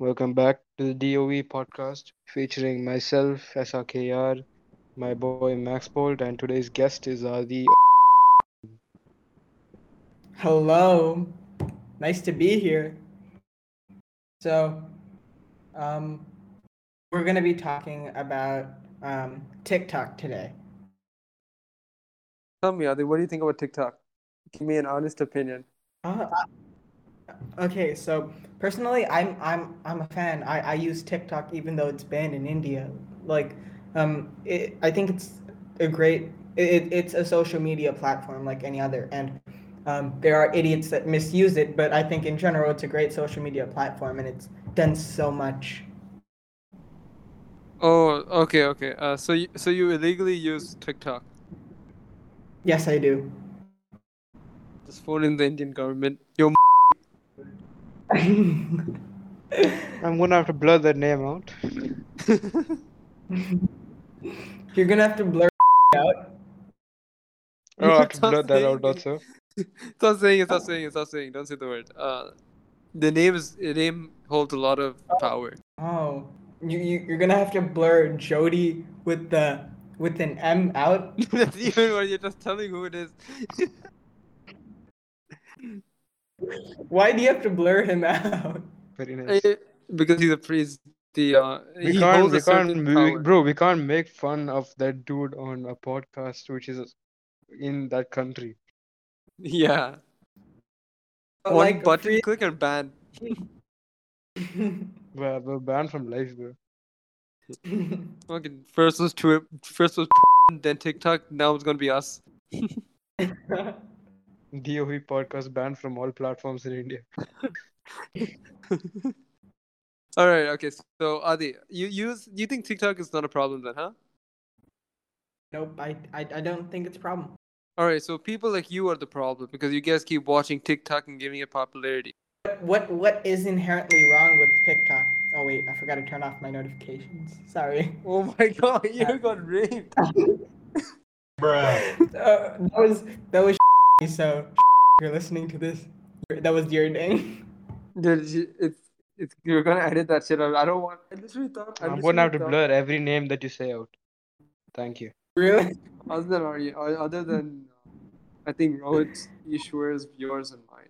welcome back to the DOE podcast featuring myself, SRKR, my boy Max Bolt, and today's guest is Adi. Hello, nice to be here. So, um, we're going to be talking about um, TikTok today. Tell me, Adi, what do you think about TikTok? Give me an honest opinion. Uh, okay, so personally, I'm I'm I'm a fan. I, I use TikTok even though it's banned in India. Like, um, it, I think it's a great. It, it's a social media platform like any other, and um, there are idiots that misuse it. But I think in general, it's a great social media platform, and it's done so much. Oh, okay, okay. Uh, so you, so you illegally use TikTok? Yes, I do. Just phone in the Indian government. Yo, I'm gonna have to blur that name out. You're gonna have to blur out. Oh, I have to Stop blur that out it. also. Stop saying it. Stop saying it. Stop saying. it. Don't say the word. Uh, the name is the name holds a lot of power. Oh, you, you you're gonna have to blur Jody with the with an M out. That's even when you're just telling who it is. Why do you have to blur him out? Very nice. Eh, because he's a priest. The uh, We can't, we can't, we- bro. We can't make fun of that dude on a podcast which is in that country. Yeah. One like, button free- click and ban. We're, we're banned from life, bro. Fucking first was Twitter, first was then TikTok. Now it's gonna be us. DOE podcast banned from all platforms in India. All right. Okay. So Adi, you use you think TikTok is not a problem then, huh? nope, I, I I don't think it's a problem. All right. So people like you are the problem because you guys keep watching TikTok and giving it popularity. What what is inherently wrong with TikTok? Oh wait, I forgot to turn off my notifications. Sorry. Oh my god, you got raped. Uh, that was that was so you're listening to this. That was your name. Dude, you- it's it's you're gonna edit that shit out. I don't want. I literally thought. I I'm gonna have to literally blur every name that you say out. Thank you. Really? Other than are you? Other than, uh, I think Rohit's, Ishwar's, yours, and mine.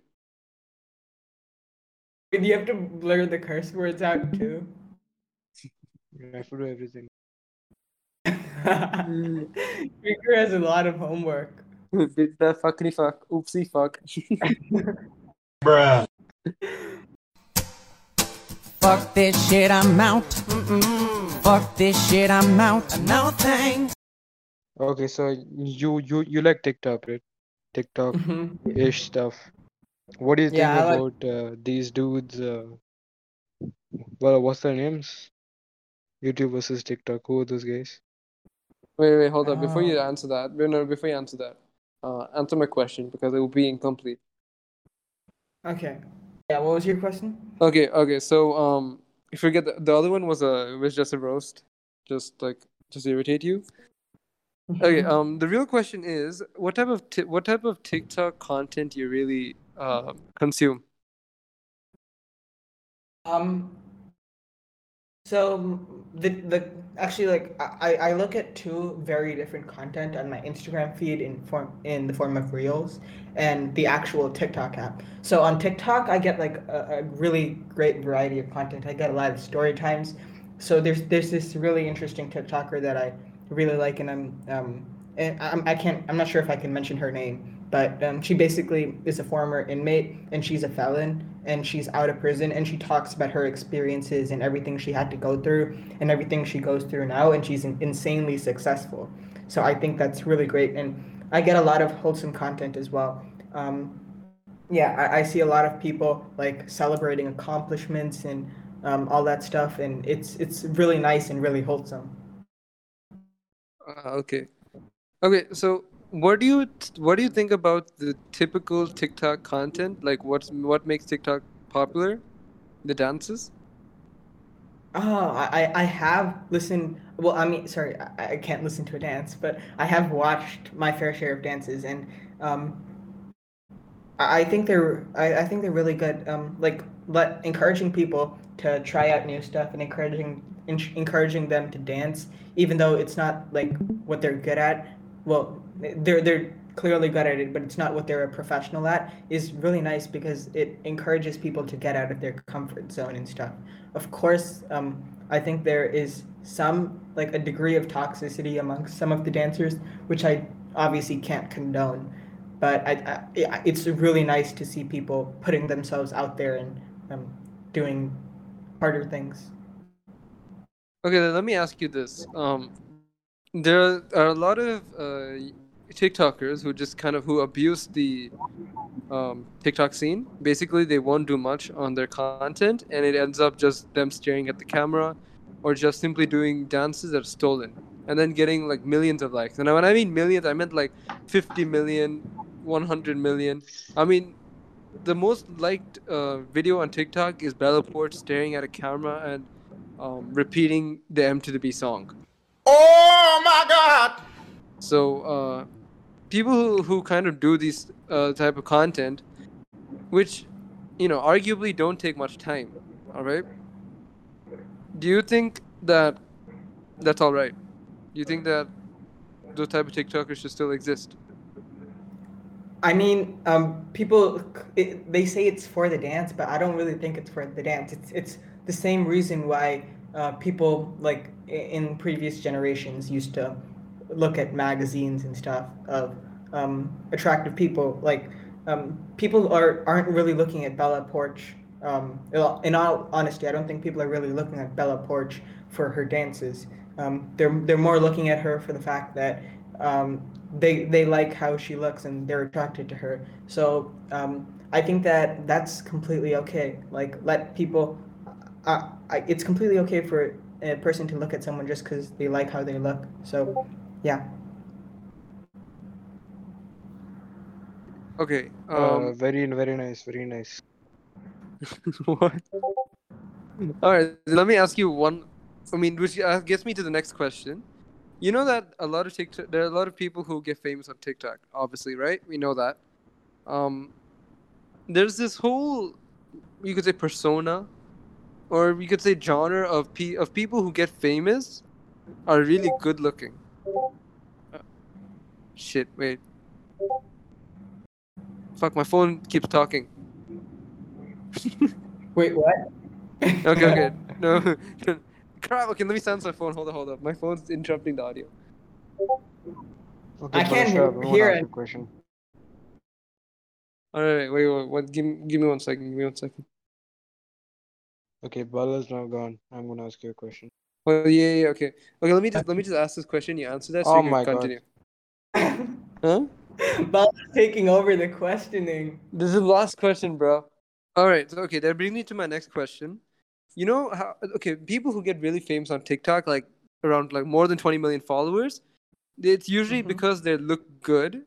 Do you have to blur the curse words out too? You have to do everything. Victor has a lot of homework. Bitch, that fuckity fuck, oopsie fuck. Fuck this shit, I'm out. Fuck this shit, I'm out. No thanks. Okay, so you you you like TikTok, right? TikTok ish stuff. What do you think Yeah, I about uh, these dudes? Uh, well, what's their names? YouTube versus TikTok. Who are those guys? Wait, wait, hold up. Before you Oh. answer that, no, no, before you answer that, uh, answer my question because it will be incomplete. Okay. Yeah, what was your question? Okay, okay. So, um, you forget the, the other one was a was just a roast, just like just irritate you. Okay. Um, the real question is, what type of ti- what type of TikTok content you really uh, consume? Um. So the the actually like I I look at two very different content on my Instagram feed in form in the form of reels and the actual TikTok app. So on TikTok I get like a, a really great variety of content. I get a lot of story times. So there's there's this really interesting TikToker that I really like and I'm um and I'm, I can't I'm not sure if I can mention her name, but um, she basically is a former inmate and she's a felon and she's out of prison and she talks about her experiences and everything she had to go through and everything she goes through now and she's insanely successful so i think that's really great and i get a lot of wholesome content as well um, yeah I, I see a lot of people like celebrating accomplishments and um, all that stuff and it's it's really nice and really wholesome Uh, okay. Okay. So, what do you what do you think about the typical TikTok content? Like, what's what makes TikTok popular? The dances. Oh, I, I have listened. Well, I mean, sorry, I, I can't listen to a dance, but I have watched my fair share of dances, and um, I, think they're I, I think they're really good. Um, like let encouraging people to try out new stuff and encouraging en- encouraging them to dance, even though it's not like what they're good at. Well, they're they're clearly good at it, but it's not what they're a professional at. Is really nice because it encourages people to get out of their comfort zone and stuff. Of course, um, I think there is some like a degree of toxicity amongst some of the dancers, which I obviously can't condone. But I, I, it's really nice to see people putting themselves out there and um, doing harder things. Okay, let me ask you this. Um, there are a lot of uh, TikTokers who just kind of who abuse the um, TikTok scene. Basically, they won't do much on their content, and it ends up just them staring at the camera, or just simply doing dances that are stolen, and then getting like millions of likes. And when I mean millions, I meant like 50 million, 100 million. I mean, the most liked uh, video on TikTok is Bella Poarch staring at a camera and um, repeating the M to the B song. Oh my God! So uh, people who, who kind of do these uh, type of content, which you know arguably don't take much time, all right. Do you think that that's all right? Do you think that those type of TikTokers should still exist? I mean, um, people it, they say it's for the dance, but I don't really think it's for the dance. It's it's the same reason why uh, people like in previous generations used to look at magazines and stuff of um, attractive people. Like um, people are aren't really looking at Bella Poarch. Um, in all honesty, I don't think people are really looking at Bella Poarch for her dances. Um, they're they're more looking at her for the fact that um, they they like how she looks and they're attracted to her. So um, I think that that's completely okay. Like let people. Uh, I, it's completely okay for a person to look at someone just because they like how they look. So, yeah. Okay. Uh, Um, very very nice, very nice. what? All right. Let me ask you one. I mean, which uh, gets me to the next question. You know that a lot of TikTok, there are a lot of people who get famous on TikTok. Obviously, right? We know that. Um, there's this whole, you could say persona, or you could say genre of pe- of people who get famous, are really good looking. Shit! Wait. Fuck! My phone keeps talking. Wait, what? Okay, okay. No. Crap. Okay, let me silence my phone. Hold on, hold on. My phone's interrupting the audio. Okay, I can't Balashab, hear- I hear it. question. All right, wait, wait, wait. Give, me- give me one second. Give me one second. Okay, Bala's now gone. I'm gonna ask you a question. Oh yeah, yeah, okay. Okay, let me just let me just ask this question. You answer that, so Oh you can my God. Huh? Bala's taking over the questioning. This is the last question, bro. All right. So, okay, that brings me to my next question. You know how? Okay, people who get really famous on TikTok, like around like more than 20 million followers, it's usually Mhm. because they look good.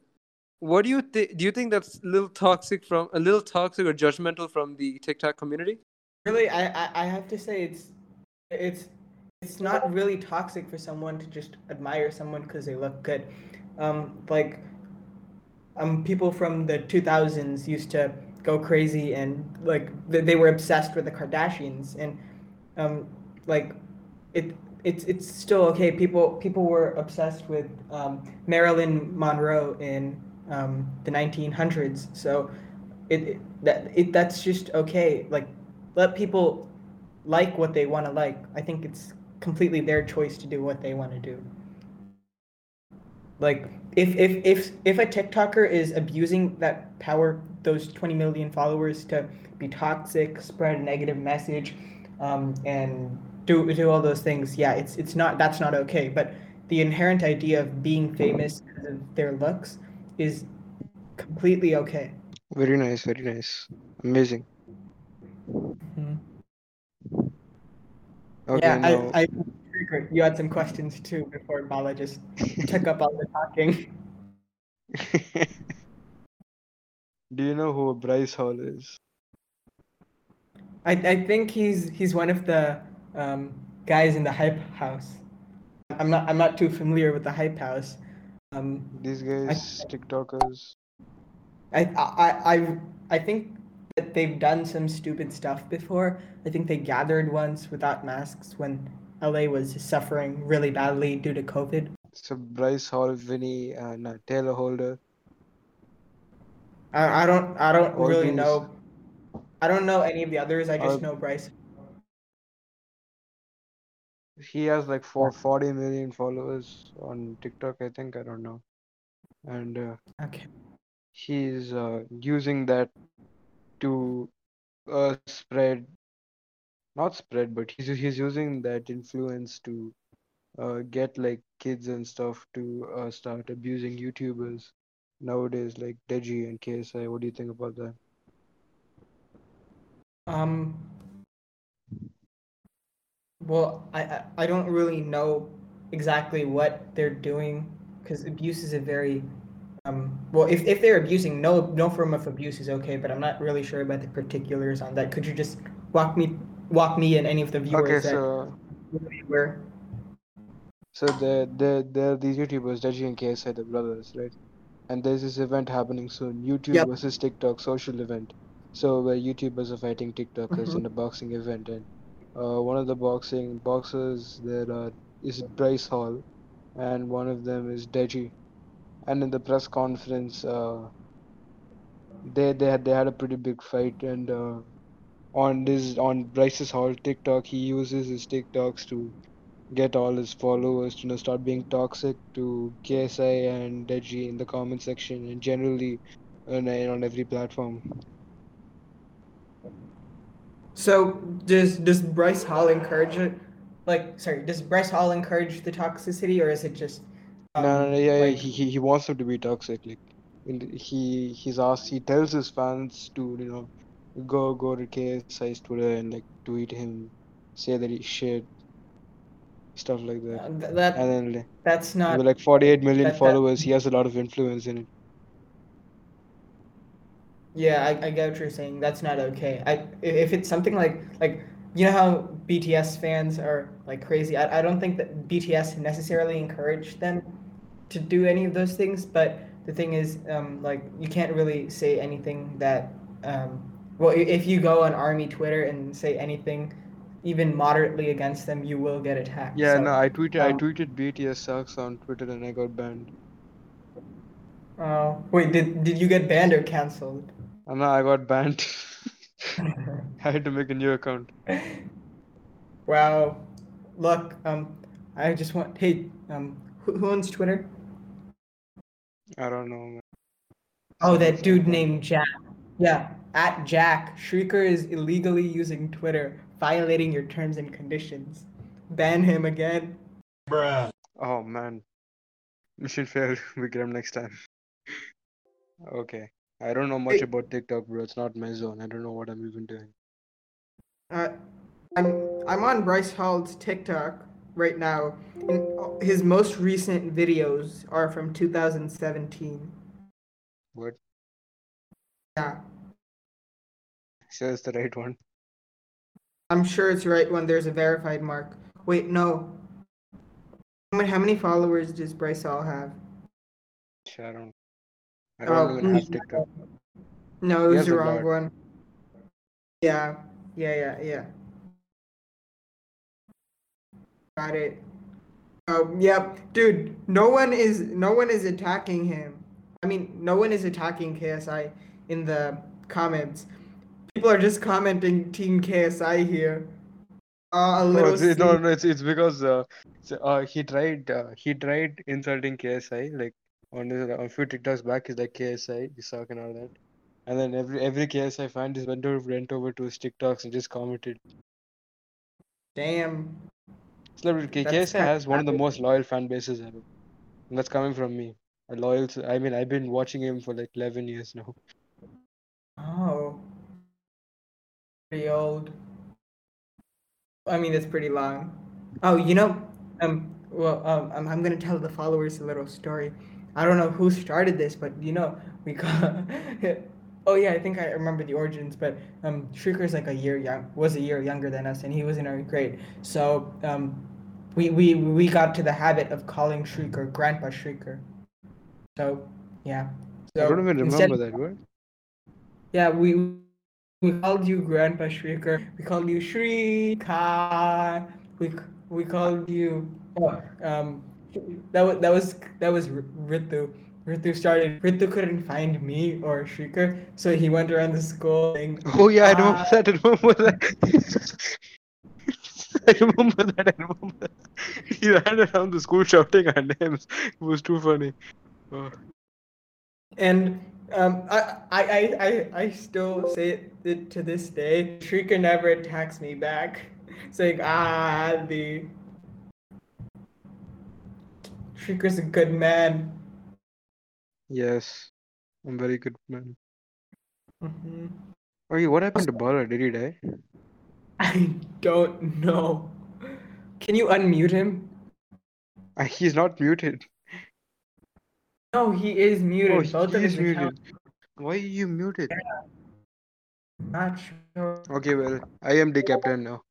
What do you think? Do you think that's a little toxic from a little toxic or judgmental from the TikTok community? Really, I, I, I have to say it's it's it's not really toxic for someone to just admire someone because they look good. Um, like um, people from the 2000s used to go crazy and like they, were obsessed with the Kardashians and um, like it it's it's still okay. People people were obsessed with um, Marilyn Monroe in um, the 1900s. So it, it that it that's just okay. Like let people like what they want to like. I think it's completely their choice to do what they want to do. Like if if if if a TikToker is abusing that power, those 20 million followers to be toxic, spread a negative message, um, and do do all those things, yeah, it's it's not that's not okay. But the inherent idea of being famous because of their looks is completely okay. Very nice, very nice. Amazing. Mhm. Okay, yeah, now I, I figured you had some questions too before Bala just took up all the talking. Do you know who Bryce Hall is? I, I think he's he's one of the um, guys in the hype house. I'm not I'm not too familiar with the hype house. Um, These guys, TikTokers. I, I I I think that they've done some stupid stuff before. I think they gathered once without masks when LA was suffering really badly due to COVID. So Bryce Hall, Vinny, and uh, Taylor Holder. I, I don't I don't All really these- know. I don't know any of the others. I just Uh, know Bryce. He has like four, 40 million followers on TikTok, I think. I don't know. And uh, Okay. he's uh, using that to uh, spread, not spread, but he's he's using that influence to uh, get like kids and stuff to uh, start abusing YouTubers nowadays, like Deji and KSI. What do you think about that? Um. Well, I, I don't really know exactly what they're doing because abuse is a very um well if, if they're abusing no no form of abuse is okay but I'm not really sure about the particulars on that. Could you just walk me walk me and any of the viewers Okay, that so were so there there there are these YouTubers, Deji and KSI, the brothers, right? And there's this event happening soon, YouTube Yep. versus TikTok social event. So where YouTubers are fighting TikTokers Mhm. in a boxing event, and uh, one of the boxing boxers there are, is Bryce Hall, and one of them is Deji. And in the press conference, uh, they they had they had a pretty big fight, and uh, on this on Bryce's Hall TikTok, he uses his TikToks to get all his followers to you know, start being toxic to KSI and Deji in the comment section and generally on, on every platform. So does does Bryce Hall encourage it? Like, sorry, does Bryce Hall encourage the toxicity, or is it just? No, no, um, no, yeah, like- he, he he wants them to be toxic. Like, he he's asked, he tells his fans to you know, go go to KSI's Twitter and like tweet him, say that he's shit, stuff like that. uh, th- that And then like, that's not. with like 48 million that- that- followers, he has a lot of influence in it. Yeah, I, I get what you're saying. That's not okay. I i- if it's something like like you know how BTS fans are like crazy. I, I don't think that BTS necessarily encouraged them to do any of those things. But the thing is, um, like you can't really say anything that um, well, if you go on Army Twitter and say anything even moderately against them, you will get attacked. Yeah, So, no, I tweeted I um, tweeted BTS sucks on Twitter and I got banned. Oh, wait, did did you get banned or canceled? And now I got banned. I had to make a new account. Wow. Look, um, I just want. Hey, um, who, who owns Twitter? I don't know, man. Oh, that dude named Jack. Yeah, at Jack. Shrieker is illegally using Twitter, violating your terms and conditions. Ban him again. Bruh. Oh man. Mission failed. We get him next time. Okay. I don't know much Hey. about TikTok, bro. It's not my zone. I don't know what I'm even doing. Uh, I'm I'm on Bryce Hall's TikTok right now, and his most recent videos are from 2017. What? Yeah, So it's the right one. I'm sure it's the right one. there's a verified mark. Wait, no. How many, how many followers does Bryce Hall have? I don't. I Oh, don't even have TikTok. No, it was the wrong one. Yeah, yeah, yeah, yeah. Got it. Um, yep, dude. No one is no one is attacking him. I mean, no one is attacking KSI in the comments. People are just commenting Team KSI here. Uh, a little. it's, no, no, it's it's because uh, uh he tried uh, he tried insulting KSI like on his, on a few TikToks back. He's like KSI, you suck and all that. And then every every KSI fan just went over went over to his TikToks and just commented. Damn. Celebrity KSI has one of the most loyal fan bases ever. And that's coming from me. A loyal, I mean, I've been watching him for like 11 years now. Oh. Pretty old. I mean, it's pretty long. Oh, you know, um, well, um, I'm, I'm gonna tell the followers a little story. I don't know who started this, but you know, we got. oh yeah, I think I remember the origins. But um, Shrieker's like a year young, was a year younger than us, and he was in our grade. So um, we we we got to the habit of calling Shrieker Grandpa Shrieker. So yeah. I don't even remember that word. yeah, we We called you Grandpa Shrieker. We called you Shrieker. We we called you. Oh, um, that was that was that was Ritu. Ritu started. Ritu couldn't find me or Shrieker, so he went around the school saying, Oh yeah, I remember Ah. that. I remember that. I remember that. I remember that. He ran around the school shouting our names. It was too funny. Oh. And um, I, I, I, I, still say it, to this day. Shrieker never attacks me back, saying, ah, the. Shrieker's a good man. Yes, I'm very good man. Mhm. Okay, what happened to Bala? Did he die? I don't know. Can you unmute him? Uh, he's not muted. No, he is muted. Oh, Both of is muted. accounts. Why are you muted? Not sure. Okay, well, I am the captain now.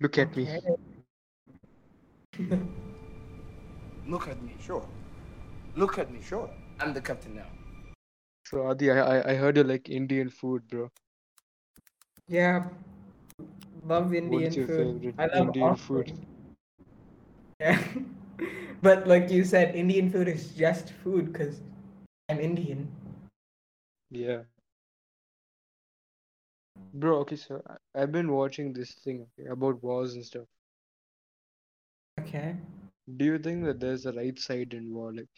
Look at me. Look at me, sure. Look at me, sure. I'm the captain now. So Adi, I, I I heard you like Indian food, bro. Yeah. Love What Indian is your food. favorite I love Indian all food? Yeah. But like you said, Indian food is just food because I'm Indian. Yeah. Bro, okay, so I've been watching this thing okay, about wars and stuff. Okay. Do you think that there's a right side in war? Like,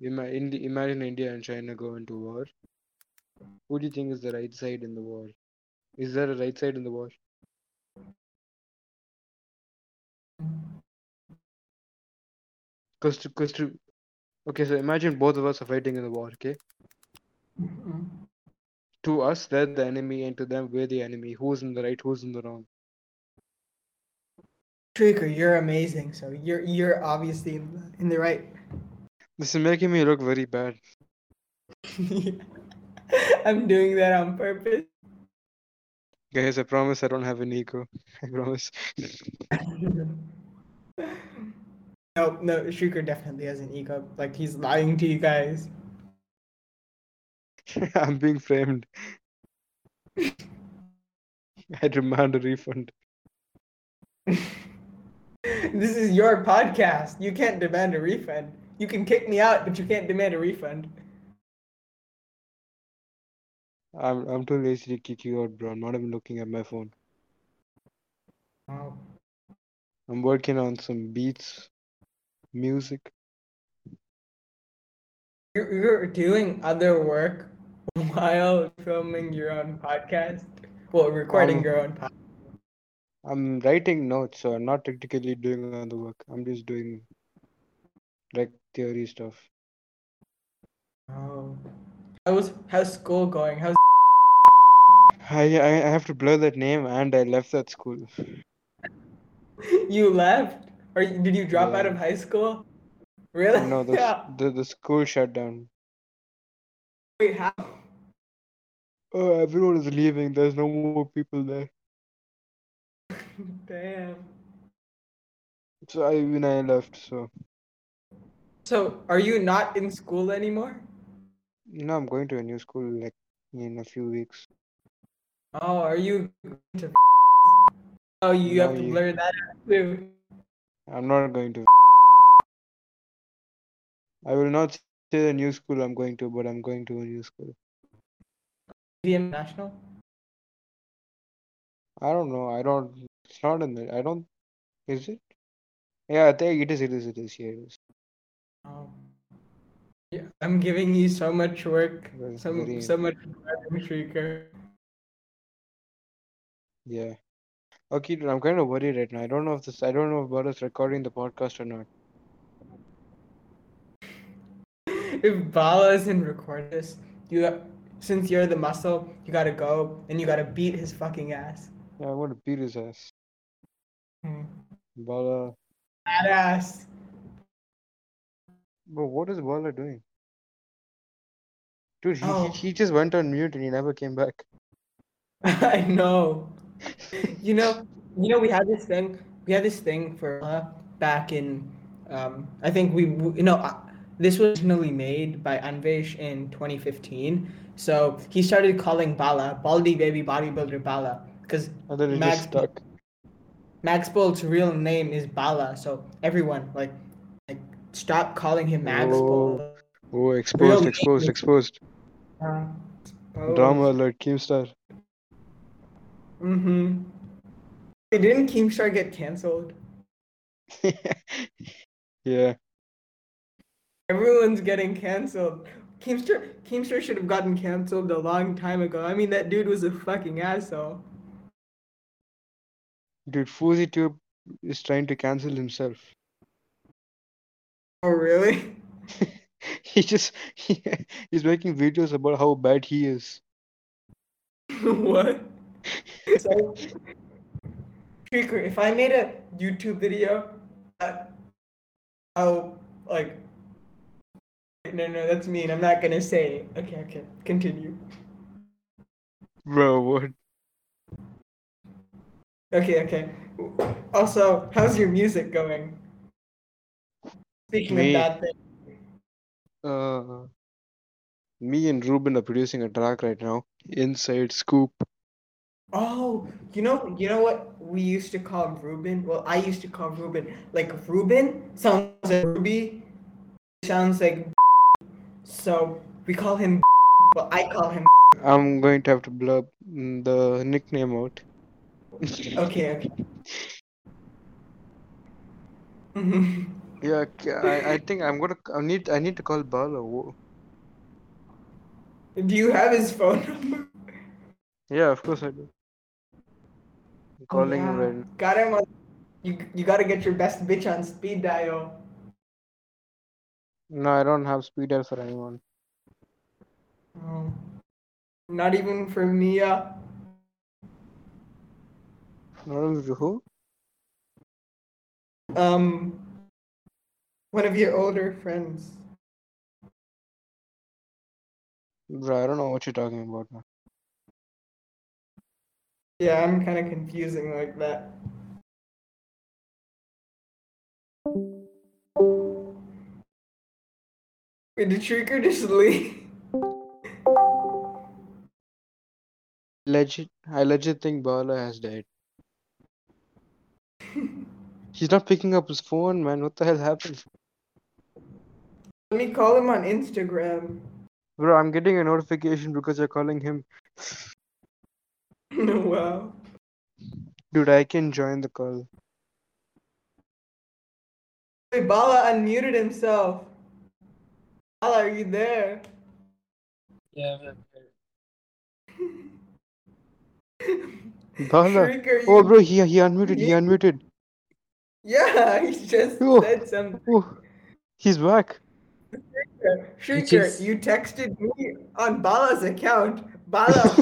ima- Indi- imagine India and China go into war. Who do you think is the right side in the war? Is there a right side in the war? Mm. Cause to, cause to, okay, so imagine both of us are fighting in the war, okay? Mhm. To us, they're the enemy, and to them, we're the enemy. Who's in the right? Who's in the wrong? Trigger, you're amazing. So you're you're obviously in the, in the right. This is making me look very bad. I'm doing that on purpose. Guys, I promise I don't have an ego. I promise. no, no, Shrieker definitely has an ego. Like he's lying to you guys. I'm being framed. I demand a refund. this is your podcast. You can't demand a refund. You can kick me out, but you can't demand a refund. I'm I'm too lazy to kick you out, bro. I'm not even looking at my phone. Oh. I'm working on some beats, music. You're, doing other work while filming your own podcast. Well, recording Um, your own podcast. I'm writing notes, so I'm not technically doing other work. I'm just doing like theory stuff. Oh. How's how's school going? How's I I have to blur that name, and I left that school. you left? Or did you drop out of high school? Really? No, the Yeah. the the school shut down. Wait, how? Oh, everyone is leaving. There's no more people there. Damn. So I when I left, so So, are you not in school anymore? No, I'm going to a new school like in a few weeks. Oh, are you going to Oh, you have No, to you- blur that out too. I'm not going to. I will not say the new school I'm going to, but I'm going to a new school. VM National? I don't know. I don't. It's not in the. I don't. Is it? Yeah, I think it is. It is. It is. Yeah, it is. Oh. Yeah, I'm giving you so much work, so, so much Shrieker. Yeah. Okay, dude, I'm kind of worried right now. I don't know if this. I don't know if us recording the podcast or not. If Bala isn't record this, you got, since you're the muscle, you gotta go and you gotta beat his fucking ass. Yeah, I want to beat his ass. Hmm. Bala. Badass. But what is Bala doing? Dude, he, Oh. he, he just went on mute and he never came back. I know. You know, you know, we had this thing. We had this thing for uh, back in. Um, I think we, you know, uh, this was originally made by Anvesh in 2015. So he started calling Bala Baldy Baby Bodybuilder Bala because And then it Max- stuck. Max Bolt's real name is Bala. So everyone like like stop calling him Max. Bolt. Oh, exposed, exposed, exposed. Oh. Drama alert, Keemstar. Mm-hmm. Wait, didn't Keemstar get canceled? yeah. Everyone's getting canceled. Keemstar Keemstar should have gotten canceled a long time ago. I mean, that dude was a fucking asshole. Dude, FouseyTube is trying to cancel himself. Oh, really? he just he, he's making videos about how bad he is. what? So, if I made a YouTube video, uh, I'll like. No, no, that's mean. I'm not gonna say. it. Okay, okay, continue. Bro, what? Okay, okay. Also, how's your music going? Speaking Me- of that thing. Uh, me and Ruben are producing a track right now. Inside Scoop. Oh, you know, you know what we used to call Ruben? Well, I used to call Ruben like Ruben sounds like Ruby, sounds like. So we call him. Well, I call him. I'm going to have to blur mm, the nickname out. Okay, okay. Yeah, I think I'm gonna I need I need to call Bala. Do you have his phone number? Yeah, of course I do. I'm calling him Oh, Yeah. right now. Got him on. You you gotta get your best bitch on speed dial. No, I don't have speed dial for anyone. Oh. Not even for Mia. Not even who? Um, one of your older friends. Bro, I don't know what you're talking about now. Yeah, I'm kind of confusing like that. Wait, did Shrieker just leave? Legit, I legit think Bala has died. He's not picking up his phone, man. What the hell happened? Let me call him on Instagram. Bro, I'm getting a notification because you're calling him. wow. Dude, I can join the call. Wait, Bala unmuted himself. Bala, are you there? Yeah. Bala. Shrieker, Oh, bro, he he unmuted. He Yeah. unmuted. Yeah, he just Oh. said something. Oh, he's back. Shrieker, just- you texted me on Bala's account. Bala.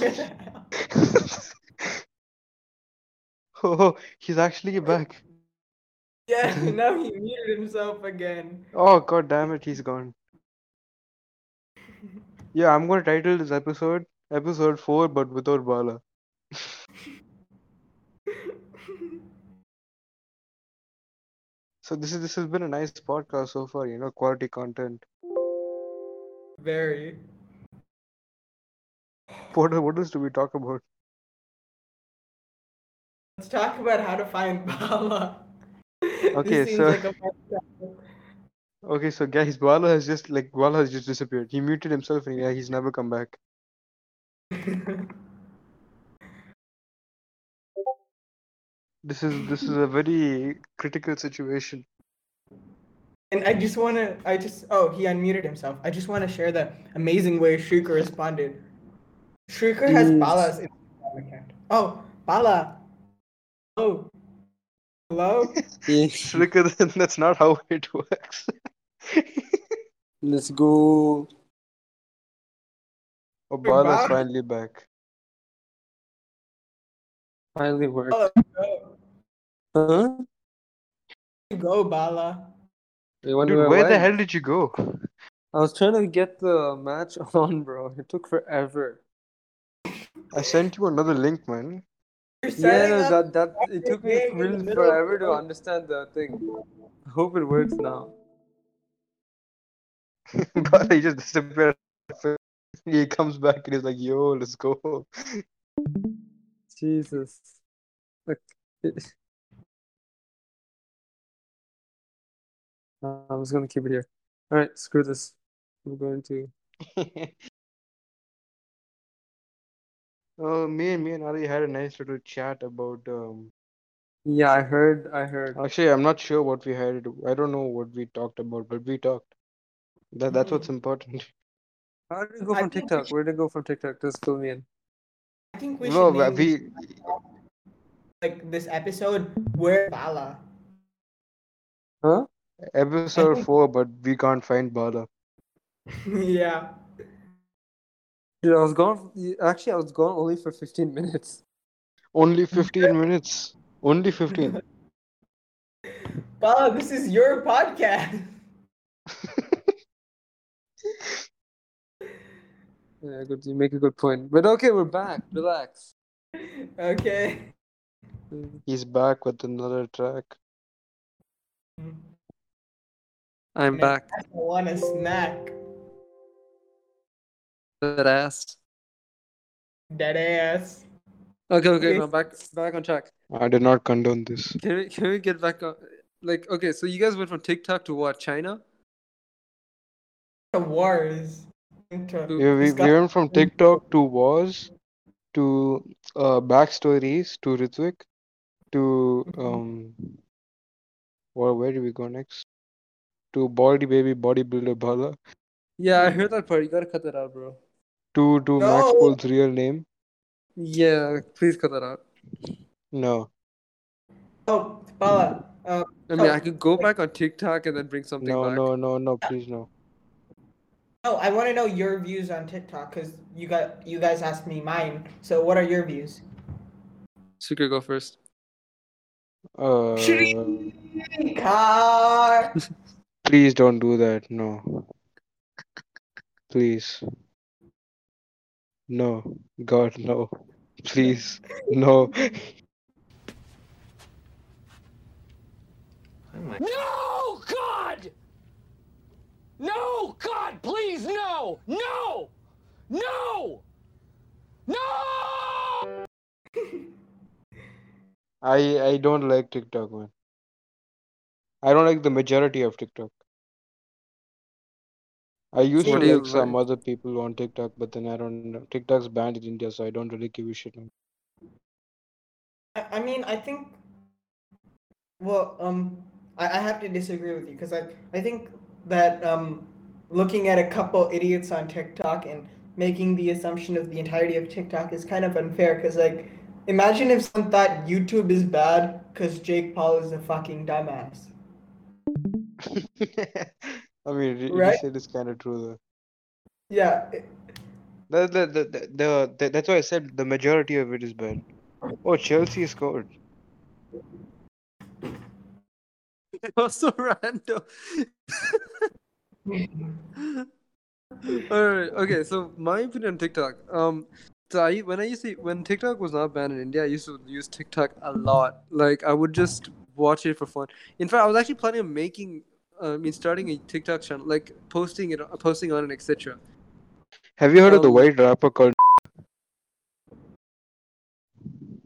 Oh, oh, he's actually back. yeah, now he muted himself again. Oh, god damn it, he's gone. Yeah, I'm gonna title this episode episode 4 but without Bala. So this is this has been a nice podcast so far, you know, quality content. Very. What what else do we talk about? Let's talk about how to find Bala. Okay, so- like. Okay, so guys, Bala has just like Bala has just disappeared. He muted himself and yeah, he's never come back. This is this is a very critical situation. and I just want to, I just, oh, he unmuted himself. I just want to share the amazing way Shrieker responded. Shrieker has. Bala's Instagram account. Oh, Bala. Oh. Hello? Because that's not how it works. Let's go. Oh, Bala's Bala. finally back. Finally work. Bala, go. Huh? Go, Bala. You wonder Dude, where I the hell did you go? I was trying to get the match on, bro. It took forever. I sent you another link, man. You're setting Yeah, up that that it took me game in the really forever to understand the thing. I hope it works now. but he just disappeared. He comes back and he's like, "Yo, let's go." Jesus. Look. I'm just gonna keep it here. All right, screw this. I'm going to. Oh, me and me and Ali had a nice little chat about. Um, Yeah, I heard. I heard. actually, I'm not sure what we had. I don't know what we talked about, but we talked. That that's what's important. How did it go from think we TikTok? Where did it go from TikTok? Just fill me in. I think we No, should name we like this episode where Bala. Huh? episode think- four, but we can't find Bala. yeah. Dude, I was gone. Actually, I was gone only for 15 minutes. Only 15 minutes. Only 15. Bala, this is your podcast. Yeah, good. You make a good point. But okay, we're back. Relax. okay. He's back with another track. Mm-hmm. I'm back. I want a snack. That ass. Dead ass. Okay, okay, Okay. now back back on track. I did not condone this. Can we can we get back on? Like, okay, so you guys went from TikTok to what? China? The wars. Into To- We, we, we went from TikTok to wars to uh, backstories to Ritwik to um well, where do we go next? To Baldy Baby Bodybuilder Bala Yeah, I heard that part. You gotta cut that out, bro. To to Max No. Real name. Yeah, please cut that out. No, Oh, Bala. Uh, I mean, So- I could go back on TikTok and then bring something no, back. no, no, no, please no. oh, I want to know your views on TikTok because you got you guys asked me mine. So, what are your views? Suka, go first. Uh, Car. please don't do that. No. Please. No. God, no. Please. No. No, God! No, God, please, no! No! No! No! I I don't like TikTok, man. I don't like the majority of TikTok. I used What to do like some like? other people on TikTok, but then I don't know. TikTok's banned in India, so I don't really give a shit. I, I mean, I think. Well, um, I, I have to disagree with you because I I think that um, looking at a couple idiots on TikTok and making the assumption of the entirety of TikTok is kind of unfair because like, imagine if someone thought YouTube is bad because Jake Paul is a fucking dumbass. I mean, you Right? said it's kind of true though. Yeah, The, the, the, the, the, the, that's why I said the majority of it is bad. Oh, Chelsea scored. That was so random. Alright, okay, so my opinion on TikTok. Um so I when I used to when TikTok was not banned in India, I used to use TikTok a lot. Like I would just watch it for fun. In fact, I was actually planning on making I mean starting a TikTok channel, like posting it posting on it, etc. Have you heard of the Um, white rapper called?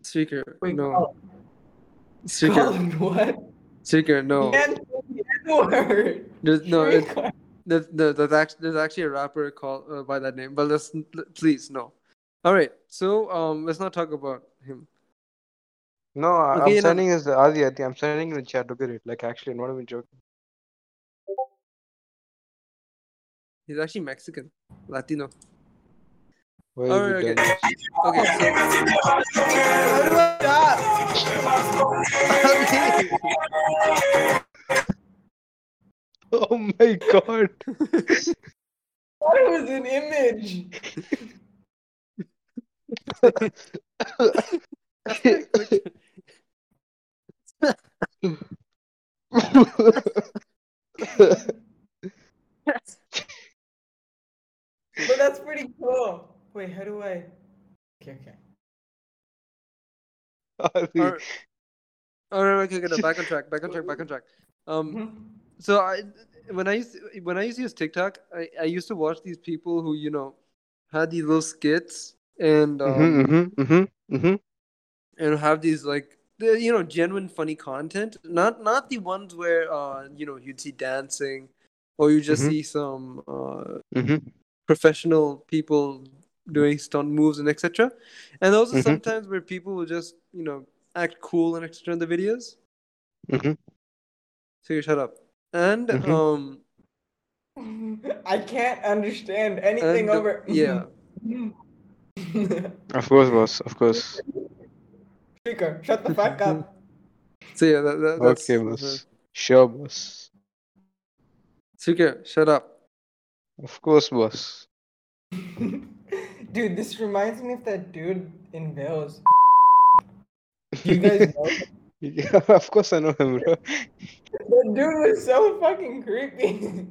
Speaker, Wait, no. Colin- Speaker, Colin, what? speaker, no. And the N-word. There's, no, it, Streetcar. There's, there's actually there's actually a rapper called uh, by that name, but let's please no. All right, so um, let's not talk about him. No, I- Okay, I'm you know- sending his Adi. I think I'm sending in the chat. Look at it. Like actually, I'm not even joking. He's actually Mexican, Latino. Where All have right, you okay. Okay, so How do I? Oh my god. That was an image. But that's pretty cool. Wait, how do I? Okay, okay. Adi. all right, all right, okay, okay, no, back on track, back on track, back on track. Um, so I when I used to, when I used to use TikTok, I, I used to watch these people who you know had these little skits and um, Mm-hmm, mm-hmm, mm-hmm, mm-hmm. and have these like the you know genuine funny content. Not not the ones where uh you know you'd see dancing or you just Mhm. see some uh Mm-hmm. Professional people doing stunt moves and etc. And those are Mhm. sometimes where people will just you know act cool and etc. in the videos. Mm-hmm. So you shut up. And Mhm. um I can't understand anything and, over. yeah. Of course, boss. Of course. Speaker, shut the fuck up. So yeah, that, that, that's Okay, boss. Sure, boss. Suka, shut up. Of course, boss. Dude, this reminds me of that dude in Bills. You guys know? Yeah, of course I know him, bro. That dude was so fucking creepy.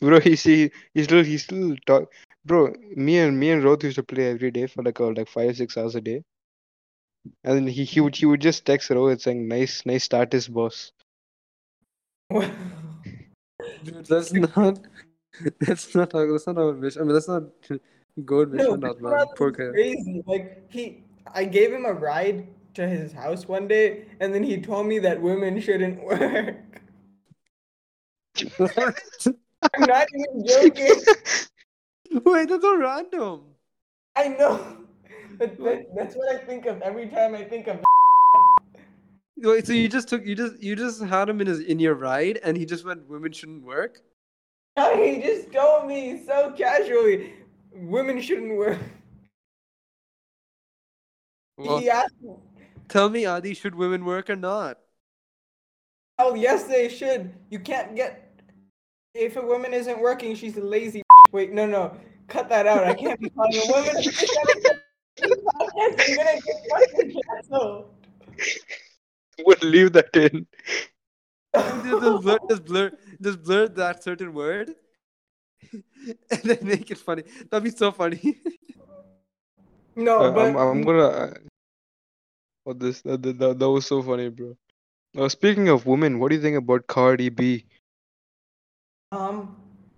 Bro, he see he still he still talk. Bro, me and me and Roth used to play every day for like uh, like five six hours a day, and then he he would he would just text Rohit saying nice nice status, boss. Dude, let's not let's not talk let's not about Vish. I mean let's not good with No, Vishwanath. Poor guy. crazy. Like he, I gave him a ride to his house one day, and then he told me that women shouldn't work. I'm not even joking. Wait, that's so random. I know. But that, that's what I think of every time I think of. Wait, so you just took you just you just had him in his in your ride and he just went women shouldn't work? He just told me so casually, women shouldn't work. Well, he asked me, tell me, Adi, should women work or not? "Oh, yes, they should. You can't get if a woman isn't working, she's a lazy." Wait, no, no, cut that out. I can't be calling a woman. I'm gonna get fucking canceled. Would leave that in. Just, just blur just blur just blur that certain word and then make it funny. That'd be so funny. No, Uh, but I'm I'm gonna. Uh, what this that, that, that that was so funny, bro. Uh, speaking of women, what do you think about Cardi B? Um,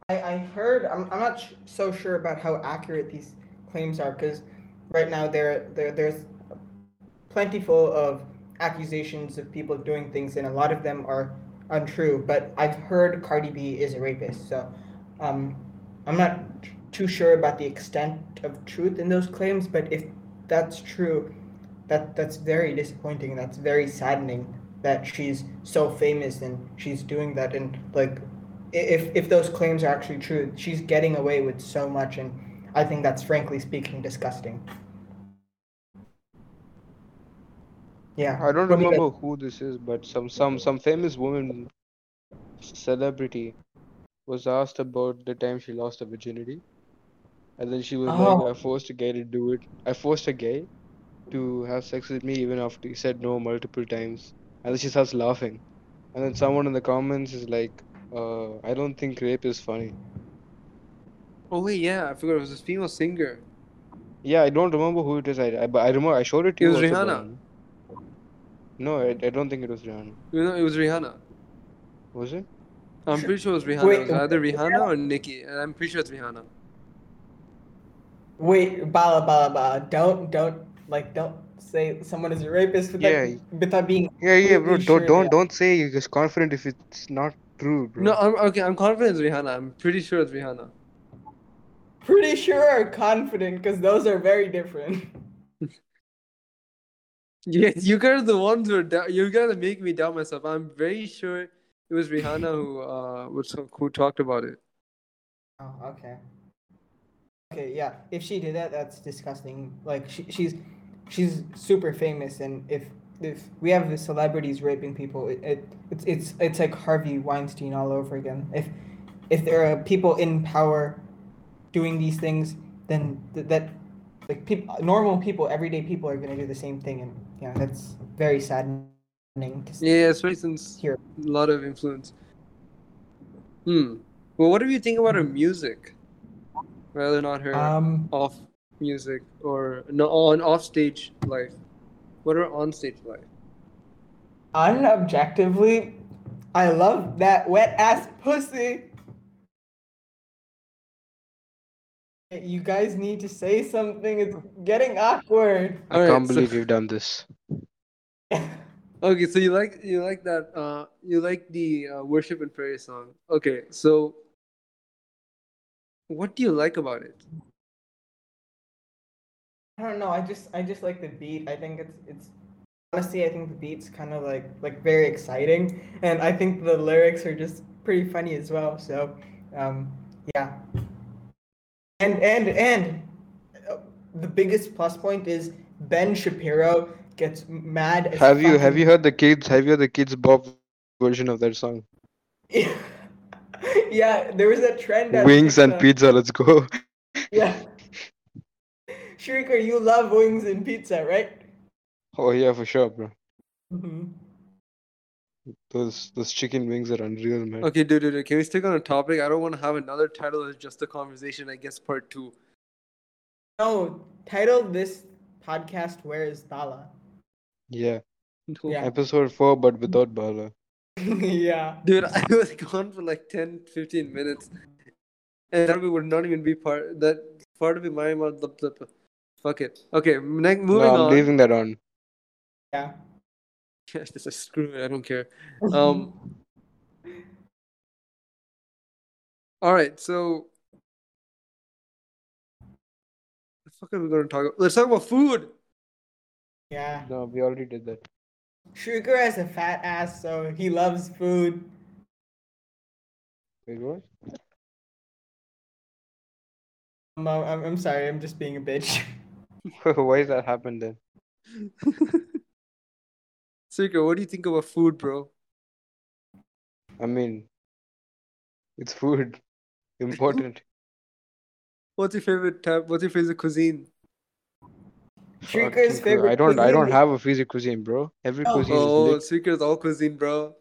I, I heard. I'm, I'm not sh- so sure about how accurate these claims are because right now there there there's plentiful of accusations of people doing things, and a lot of them are untrue. But I've heard Cardi B is a rapist, so um, I'm not too sure about the extent of truth in those claims. But if that's true, that that's very disappointing. That's very saddening that she's so famous and she's doing that and like if if those claims are actually true, she's getting away with so much, and I think that's frankly speaking disgusting. Yeah, I don't What remember who this is, but some some some famous woman celebrity was asked about the time she lost her virginity, and then she was Oh. like, "I forced a gay to do it. I forced a gay to have sex with me even after he said no multiple times." And then she starts laughing, and then someone in the comments is like, uh, "I don't think rape is funny." oh wait, yeah, I forgot it was this female singer. Yeah, I don't remember who it is. I I, but I remember I showed it to It you. was also, Rihanna. Brian. No, I, I don't think it was Rihanna. You know, it was Rihanna. Was it? I'm pretty sure it was Rihanna. Wait, it was either Rihanna or Nicki, and I'm pretty sure it's Rihanna. Wait, bala bala bala. Don't don't like don't say someone is a rapist without, Yeah. without being Yeah, yeah, bro. Don't sure don't don't say you're just confident if it's not true, bro. No, I'm okay. I'm confident it's Rihanna. I'm pretty sure it's Rihanna. pretty sure or confident because those are very different. Yeah, you guys are the ones who are dou- you guys making me doubt myself. I'm very sure it was Rihanna who uh was who talked about it. Oh, okay. Okay, yeah. If she did that, that's disgusting. Like she, she's she's super famous, and if if we have the celebrities raping people, it, it it's it's it's like Harvey Weinstein all over again. If if there are people in power doing these things, then th- that like people, normal people, everyday people are gonna do the same thing, and yeah, that's very saddening to see. Yeah, especially since Here. a lot of influence. Hmm. Well, what do you think about her music? Rather not her Um, off music or no on off stage life. What are on stage life? unobjectively, I love that wet ass pussy. You guys need to say something. It's getting awkward. I Alright, can't so- believe you've done this. Okay, so you like you like that uh you like the uh, worship and prayer song. Okay, so what do you like about it? I don't know. I just I just like the beat. I think it's it's honestly I think the beat's kind of like like very exciting, and I think the lyrics are just pretty funny as well. So, um, yeah. And and and the biggest plus point is Ben Shapiro gets mad. As Have you have you heard the kids? Have you heard the kids Bob version of that song? yeah, there was a trend. Wings and pizza. Let's go. Yeah. Shrikar, you love wings and pizza, right? Oh yeah, for sure, bro. hmm Those those chicken wings are unreal, man. Okay, dude, dude, dude, can we stick on a topic? I don't want to have another title as just a conversation. I guess part two. No, title this podcast "Where is Bala?" Yeah. Yeah. Episode four, but without Bala. yeah. Dude, I was gone for like 10, 15 minutes. And that would not even be part that part of it my mouth. Fuck it. Okay, next moving no, I'm on. leaving that on. Yeah. Yes, just screw it. I don't care. Um. all right. So, the fuck are we going to talk about? Let's talk about food. yeah. No, we already did that. Shrikar has a fat ass, so he loves food. Wait, what? Um, I'm, I'm sorry, I'm just being a bitch. Why does that happen then? Sika, what do you think about food, bro? I mean, it's food. Important. What's your favorite type? What's your favorite cuisine? Shrikar's favorite. I don't. I don't have a favorite cuisine, bro. Every No. cuisine Oh, is lit. Sika's all cuisine, bro.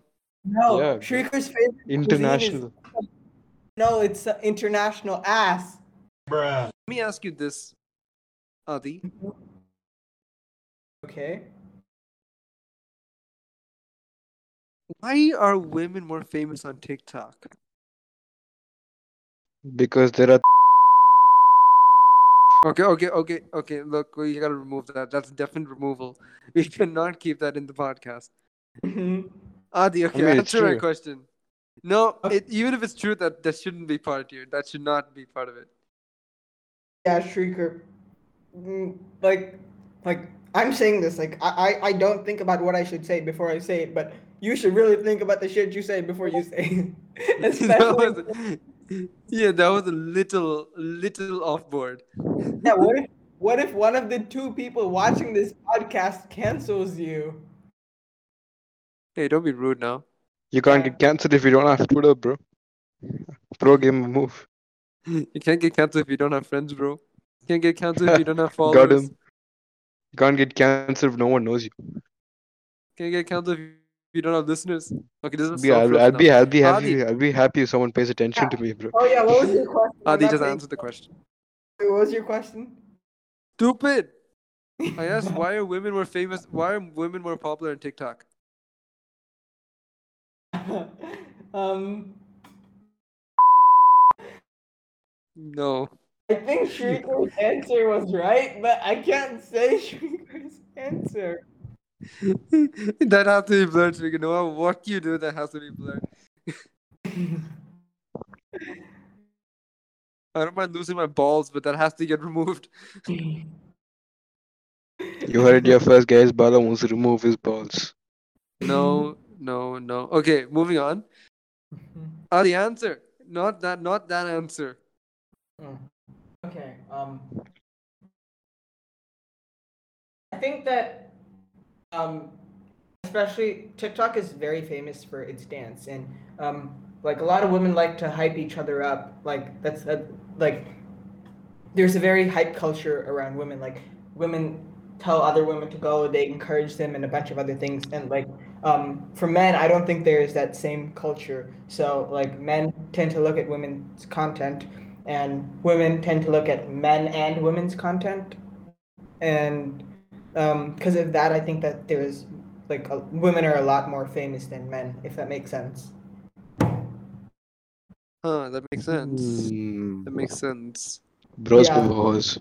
No, Yeah. Shrikar's favorite. cuisine is- international. no, it's uh, international ass. Bro, let me ask you this, Adi. Okay. Why are women more famous on TikTok? Because there are. Okay, okay, okay, okay. Look, we gotta remove that. That's definite removal. We cannot keep that in the podcast. Mhm. Adi, okay, mean, it's answer my question. No, it, even if it's true, that that shouldn't be part of here. That should not be part of it. Yeah, Shrikar. Mm, Like, like I'm saying this. Like, I, I, I don't think about what I should say before I say it, but you should really think about the shit you say before you say it. that was, yeah, that was a little, little off board. yeah. What if, what if one of the two people watching this podcast cancels you? Hey, don't be rude now. You can't get cancelled if you don't have Twitter, bro. Pro gamer move. You can't get canceled if you don't have friends, bro. You can't get canceled if you don't have followers. Got him. You can't get cancelled if no one knows you. Can't get canceled if you don't have listeners. Okay, this is Yeah, I'll, self-roast I'll be, I'll be Adi. happy. I'll be happy if someone pays attention to me, bro. Oh yeah. What was your question? I'm Adi just paying- answered the question. What was your question? Stupid. I asked why are women more famous? Why are women more popular on TikTok? um, No. I think Shrikar's answer was right, but I can't say Shrikar's answer. that has to be blurred. So we can know what you do. That has to be blurred. I don't mind losing my balls, but that has to get removed. You heard it here first, guys. Bala wants to remove his balls. No, no, no. Okay, moving on. Ah, the answer. Not that. Not that answer. Hmm. Okay. Um, I think that, um, especially TikTok is very famous for its dance, and um, like a lot of women like to hype each other up. Like that's that, like there's a very hype culture around women. Like women tell other women to go, they encourage them, and a bunch of other things. And like um, for men, I don't think there is that same culture. So like men tend to look at women's content and women tend to look at men and women's content and because of that i think that there's like uh, women are a lot more famous than men, if that makes sense. Huh, that makes sense. Hmm. That makes sense. Bros Yeah. was.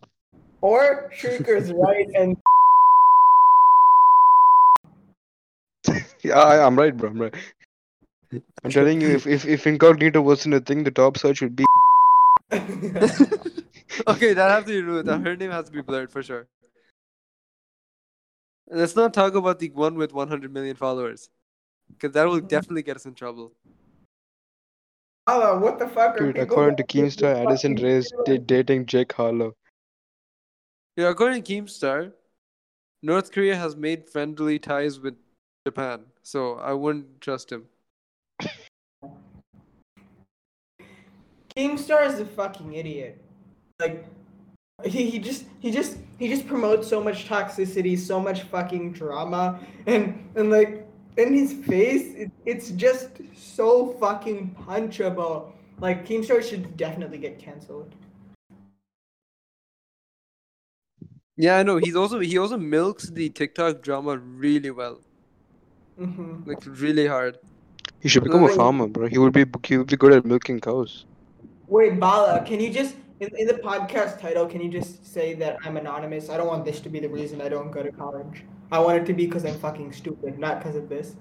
Or Shrikar's right and Yeah, I, I'm right, bro. I'm right. I'm telling you, if, if if incognito wasn't a thing, the top search would be. okay, that has to be rude. Her name has to be blurred for sure. Let's not talk about the one with 100 million followers, because that will definitely get us in trouble. Allah, what the fuck are Dude, people according to doing? Keemstar, Addison Fucking Ray is da- dating Jack Harlow. Yeah, according to Keemstar, North Korea has made friendly ties with Japan, so I wouldn't trust him. Keemstar is a fucking idiot. Like he, he just he just he just promotes so much toxicity, so much fucking drama, and and like in his face, it, it's just so fucking punchable. Like Keemstar should definitely get canceled. Yeah, I know. He's also he also milks the TikTok drama really well, hmm like really hard. He should become a farmer, bro. He would be he would be good at milking cows. Wait, Bala, can you just in, in the podcast title? Can you just say that I'm anonymous? I don't want this to be the reason I don't go to college. I want it to be because I'm fucking stupid, not because of this.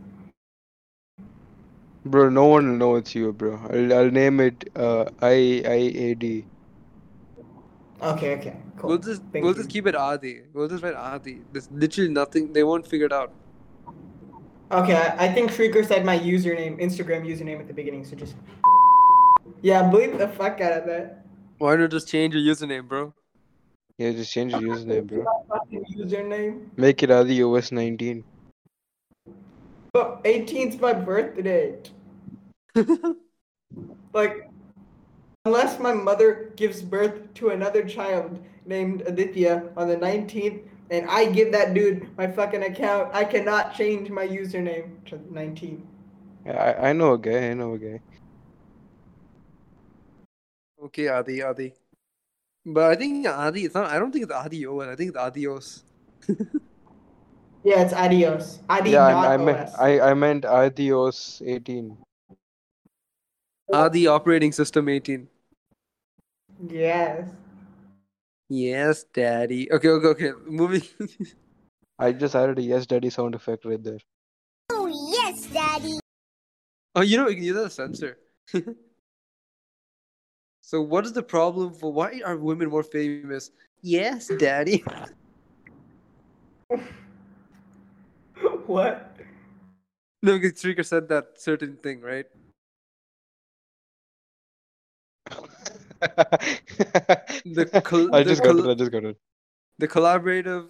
Bro, no one will know it's you, bro. I'll, I'll name it uh, I I A D. Okay, okay, cool. We'll just Thank we'll you. just keep it Adi. We'll just write Adi. There's literally nothing. They won't figure it out. Okay, I, I think Shrikar said my username, Instagram username at the beginning, so just. Yeah, bleep the fuck out of that. Why don't just change your username, bro? Yeah, just change your username, bro. Username. Make it Adi OS 19. But 18's my birthday. Like, unless my mother gives birth to another child named Aditya on the 19th, and I give that dude my fucking account, I cannot change my username to 19. Yeah, I, I know a guy. I know a guy. Okay, Adi, Adi. But I think Adi. It's not. I don't think it's Adi Owen. I think it's Adios. Yeah, it's adios. Adi Yeah, I, I meant OS. I I meant Adi OS 18. Adi operating system 18. Yes. Yes, daddy. Okay, okay, okay. Moving. I just added a yes daddy sound effect right there. Oh, yes, Daddy. oh, you know, you can use that a sensor. so, what is the problem for why are women more famous? Yes, daddy. what? No, because Shrikar said that certain thing, right? the col- I the just got col- it. I just got it. The collaborative,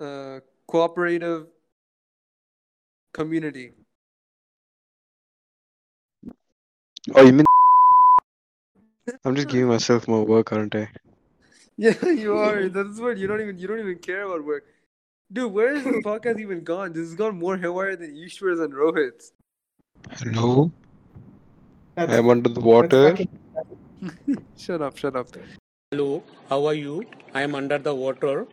uh, cooperative community. Oh, you mean? I'm just giving myself more work, aren't I? Yeah, you are. That's what you don't even you don't even care about work. Dude, where is the podcast even gone? This has gone more haywire than Ishwar's and Rohit's. Hello, That's, I'm under the water. fucking- Shut up, shut up. Hello, how are you? I am under the water.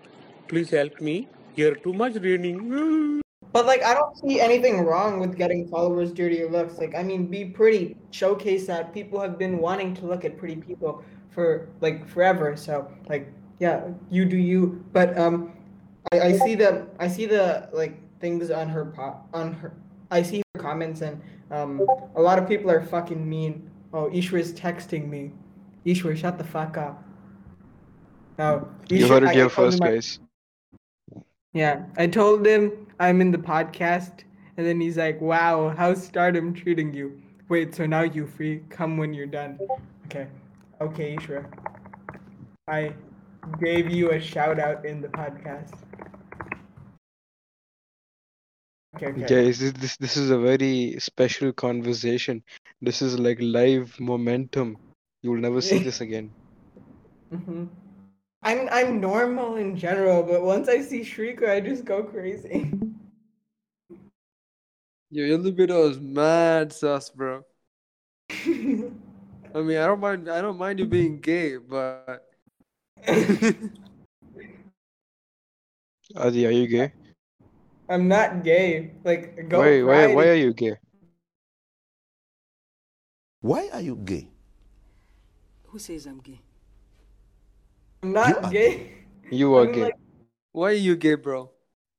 Please help me. Here too much raining. But like, I don't see anything wrong with getting followers due to your looks. Like, I mean, be pretty. Showcase that people have been wanting to look at pretty people for like forever. So like, yeah, you do you. But um, I, I see the I see the like things on her pop on her. I see her comments and um, a lot of people are fucking mean. Oh, Ishwar's texting me. Ishwar, shut the fuck up. No, You Ishwar- heard I- it here first, I- guys. yeah, I told him I'm in the podcast, and then he's like, "Wow, how's Stardom treating you?" Wait, so now you free? Come when you're done. Okay, okay, Ishra. I gave you a shout out in the podcast. Okay, okay. Guys, this, this this is a very special conversation. This is like live momentum. You will never see this again. hmm I'm I'm normal in general, but once I see Shrikar, I just go crazy. Yo, your libido is mad sus, bro. I mean, I don't mind. I don't mind you being gay, but Adi, are you gay? I'm not gay. Like go Why, why, why are you gay? Why are you gay? Who says I'm gay? I'm not gay. You I are mean, gay. like, Why are you gay, bro?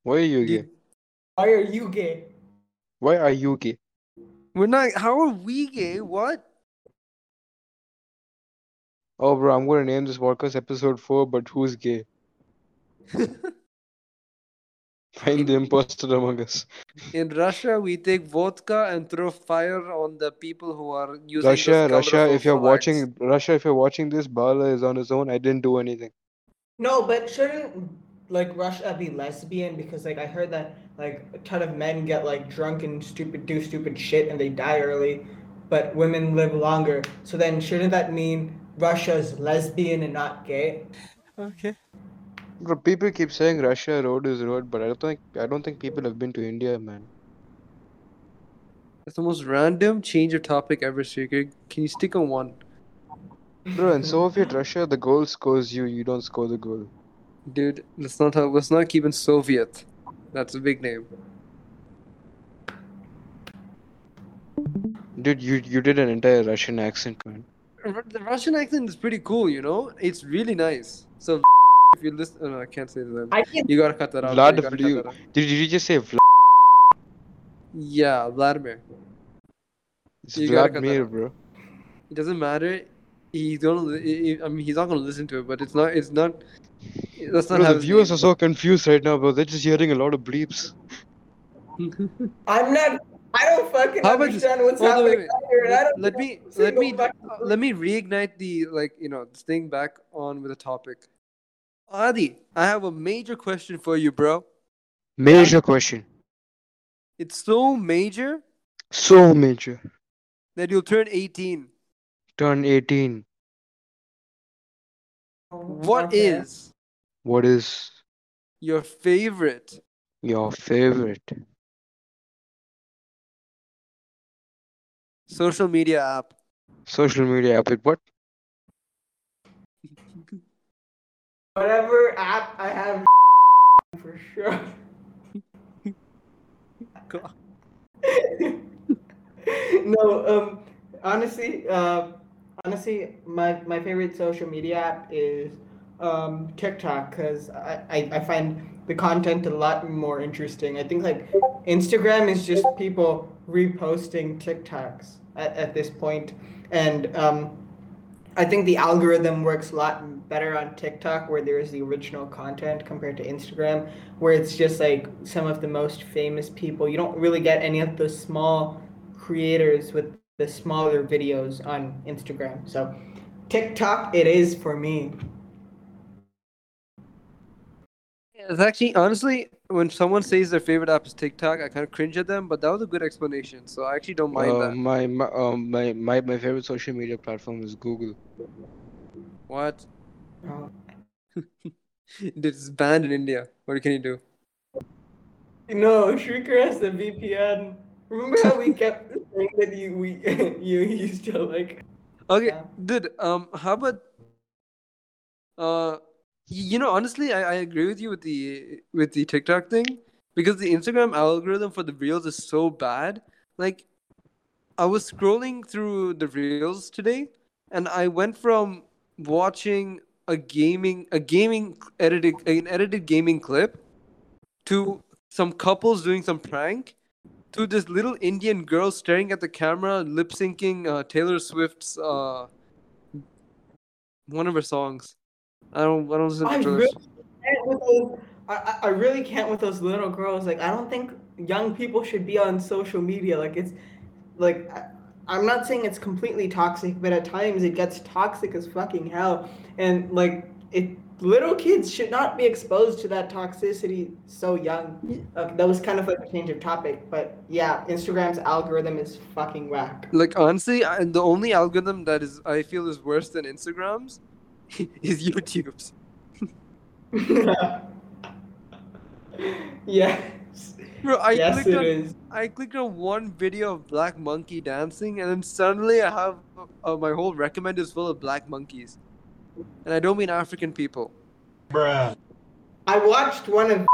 Why are you gay? why are you gay? Why are you gay? We're not. How are we gay? What? Oh, bro, I'm gonna name this podcast episode four. But who's gay? Find the imposter among us. In Russia, we take vodka and throw fire on the people who are using Russia, Russia. If you're flags. watching, Russia, if you're watching this, Bala is on his own. I didn't do anything. No, but shouldn't like Russia be lesbian? Because like I heard that like a ton of men get like drunk and stupid do stupid shit and they die early, but women live longer. So then shouldn't that mean Russia's lesbian and not gay? Okay. Bro, people keep saying Russia road is road, but I don't think I don't think people have been to India, man. That's the most random change of topic ever, Shrikar. Can you stick on one? Bro, in Soviet Russia, the goal scores you. You don't score the goal. Dude, let's not talk, let's not keep in Soviet. That's a big name. Dude, you you did an entire Russian accent, man. The Russian accent is pretty cool, you know? It's really nice. So if you listen, oh, no, I can't say that. I can You gotta cut that out. Vlad, you gotta cut you, that out. did, did you just say Vlad? Yeah, Vladimir. It's You gotta cut that Vladimir, bro. It doesn't matter. He's gonna. he- he- I mean, he's not gonna listen to it, but it's not. It's not. That's not Bro, how the viewers name are so confused right now, bro. They're just hearing a lot of bleeps. I'm not. I don't fucking How about understand what's Hold happening here, I Let, don't let me let me uh, let me reignite the like you know this thing back on with a topic. Adi, I have a major question for you, bro. Major question. It's so major So major. that you'll turn 18. Turn 18. What Okay. is What is your favorite your favorite social media app? social media app? Like what? Whatever app I have for sure. no, um, honestly, uh, honestly, my my favorite social media app is um TikTok because I, I I find the content a lot more interesting. I think like Instagram is just people reposting TikToks at, at this point, and um, I think the algorithm works a lot better on TikTok where there is the original content compared to Instagram where it's just like some of the most famous people. You don't really get any of the small creators with the smaller videos on Instagram. So TikTok it is for me. It's actually honestly when someone says their favorite app is TikTok, I kind of cringe at them, but that was a good explanation, so I actually don't mind Uh, that. my my, um, my my my favorite social media platform is Google. What? Oh. It's banned in India. What can you do? No, Shrikar has the VPN. Remember how we kept saying that you we you used to like Okay, Yeah. dude. Um, how about uh, you know, honestly, I, I agree with you with the with the TikTok thing because the Instagram algorithm for the reels is so bad. Like, I was scrolling through the reels today, and I went from watching a gaming a gaming edited an edited gaming clip to some couples doing some prank to this little Indian girl staring at the camera, lip syncing uh, Taylor Swift's uh, one of her songs. I don't. I don't listen to I really can't with those. I, I I really can't with those little girls. Like I don't think young people should be on social media. Like it's like I, I'm not saying it's completely toxic, but at times it gets toxic as fucking hell. And like it, little kids should not be exposed to that toxicity so young. Uh, that was kind of like a change of topic, but yeah, Instagram's algorithm is fucking whack. Like honestly, I, the only algorithm that is I feel is worse than Instagram's is YouTube's. yes. Bro, I yes, clicked it on is. I clicked on one video of black monkey dancing, and then suddenly I have uh, my whole recommend is full of black monkeys, and I don't mean African people. Bruh. I watched one of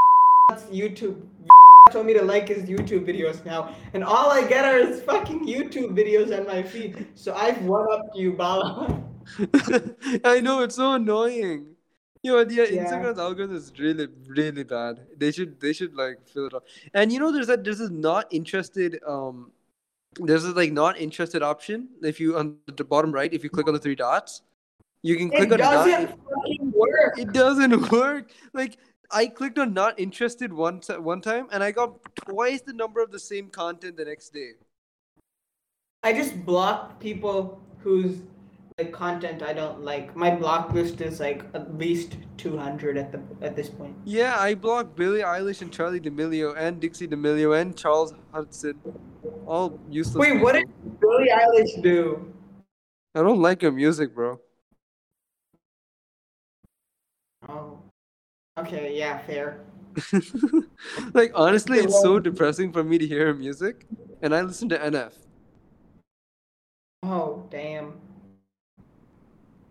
YouTube told me to like his YouTube videos now, and all I get are his fucking YouTube videos on my feed. So I've one up you, Bala. I know it's so annoying. Yo, yeah, Yeah. Instagram's algorithm is really, really bad. They should, they should like fill it up. And you know, there's that, there's this not interested, um, there's this like not interested option. If you on the bottom right, if you click on the three dots, you can click It on It doesn't fucking work. It doesn't work. Like I clicked on not interested one ti- one time, and I got twice the number of the same content the next day. I just block people whose like content I don't like. My block list is like at least 200 at the at this point. Yeah, I blocked Billie Eilish and Charli D'Amelio and Dixie D'Amelio and Chase Hudson. All useless. Wait, what did Billie Eilish do? I don't like her music, bro. Oh. Okay, yeah, fair. like honestly, it's so depressing for me to hear her music, and I listen to NF. Oh, damn.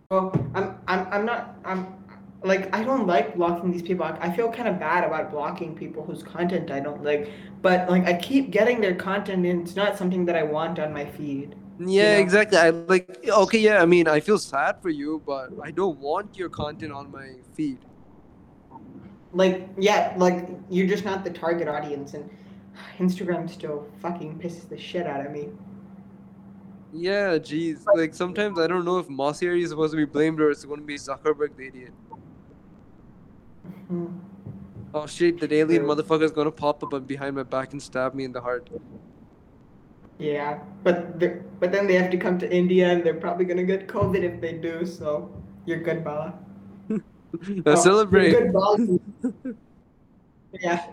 Well, I'm I'm I'm not I'm like I don't like blocking these people. I I feel kind of bad about blocking people whose content I don't like, but like I keep getting their content and it's not something that I want on my feed. Yeah, know? exactly. I like. Okay, yeah. I mean, I feel sad for you, but I don't want your content on my feed. Like yeah, like you're just not the target audience and Instagram still fucking pisses the shit out of me. Yeah, jeez. Like sometimes I don't know if Mosseri is supposed to be blamed or it's going to be Zuckerberg the idiot. Hmm. Oh shit! That alien True. motherfucker is gonna pop up behind my back and stab me in the heart. Yeah, but but then they have to come to India and they're probably gonna get COVID if they do. So you're good, Bala. Oh, celebrate. You're good, Bala. yeah.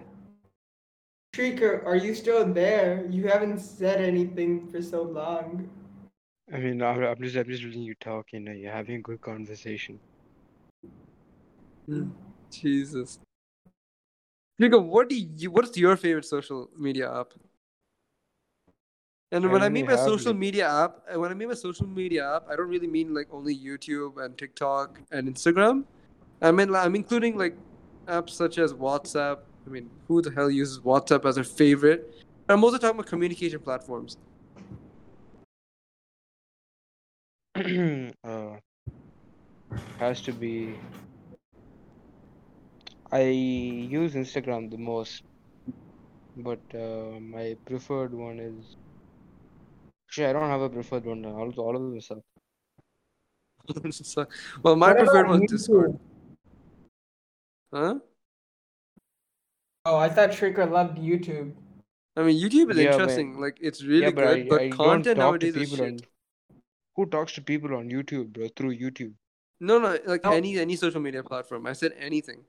Shrikar, are you still there? You haven't said anything for so long. I mean, I'm, just, I'm just letting you talk. You know, you're having a good conversation. Jesus. Jacob, what do you? What's your favorite social media app? And I when I only mean by social like- media app, uh, when I mean by social media app, I don't really mean like only YouTube and TikTok and Instagram. I mean, I'm including like apps such as WhatsApp. I mean, who the hell uses WhatsApp as their favorite? I'm also talking about communication platforms. uh, has to be. I use Instagram the most, but uh, my preferred one is. Actually, I don't have a preferred one. All, all of them suck. Well, my What about preferred was YouTube? Discord. Huh? Oh, I thought Shrikar loved YouTube. I mean, YouTube is Yeah, but- interesting. Like, it's really yeah, but good, I, but I content nowadays is people shit. On. Who talks to people on YouTube, bro? Through YouTube. No, no, like No. any any social media platform. I said anything.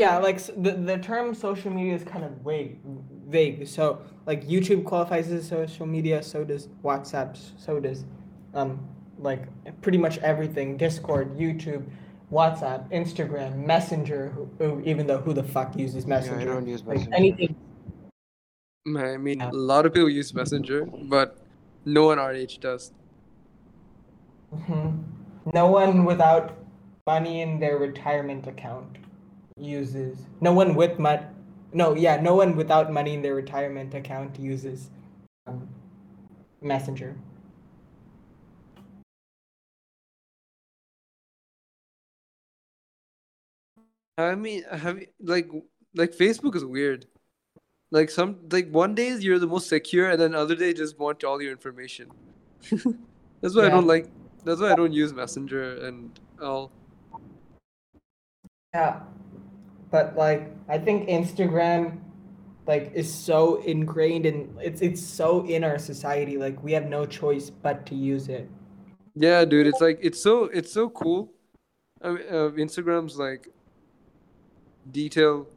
Yeah, like the the term social media is kind of vague. Vague. So like YouTube qualifies as social media. So does WhatsApp. So does, um, like pretty much everything. Discord, YouTube, WhatsApp, Instagram, Messenger. Who, who, even though who the fuck uses Messenger? Yeah, I don't use Like Messenger. anything. I mean, Yeah. a lot of people use Messenger, but no one our age does. Mhm. No one without money in their retirement account uses. No one with money. No, yeah, no one without money in their retirement account uses um, Messenger. I mean, have you like like Facebook is weird. Like some like one days you're the most secure, and then other day just want all your information. That's why I don't like. That's why I don't use Messenger and all. Yeah, but like I think Instagram, like, is so ingrained in it's it's so in our society. Like we have no choice but to use it. Yeah, dude, it's like it's so it's so cool. I mean, uh, Instagram's like detail.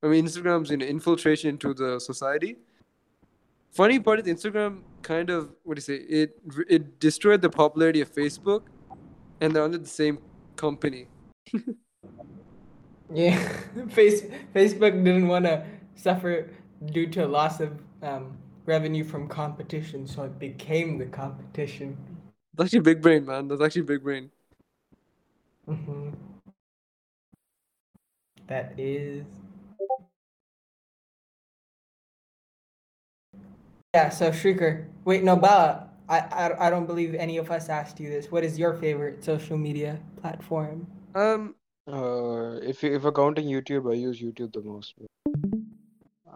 I mean, Instagram's you know infiltration into the society. Funny part is Instagram kind of what do you say? It it destroyed the popularity of Facebook, and they're under the same company. Yeah, Face Facebook didn't want to suffer due to loss of um, revenue from competition, so it became the competition. That's actually big brain, man. That's actually big brain. hmm That is Yeah, so Shrikar. Wait, no, Bala. I, I I don't believe any of us asked you this. What is your favorite social media platform? Um, Uh, if you, if we're counting YouTube, I use YouTube the most.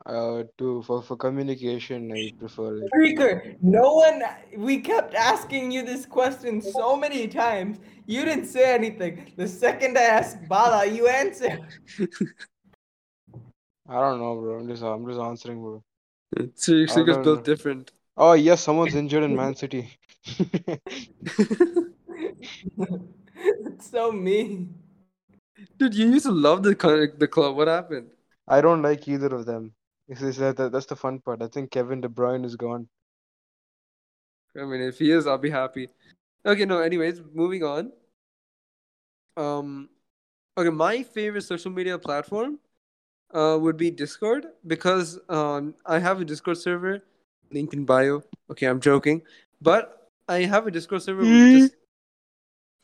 Uh, to for for communication, I prefer like Shrikar, no one. We kept asking you this question so many times. You didn't say anything. The second I asked Bala, you answered. I don't know, bro. I'm just I'm just answering, bro. So your I Shrikar's don't built know. different. Oh yes, someone's injured in Man City. it's so mean. Dude, you used to love the co- the club. What happened? I don't like either of them. This is that, that that's the fun part. I think Kevin De Bruyne is gone. I mean, if he is, I'll be happy. Okay, no. Anyways, moving on. Um, okay, my favorite social media platform, uh, would be Discord because um I have a Discord server, link in bio. Okay, I'm joking, but I have a Discord server with just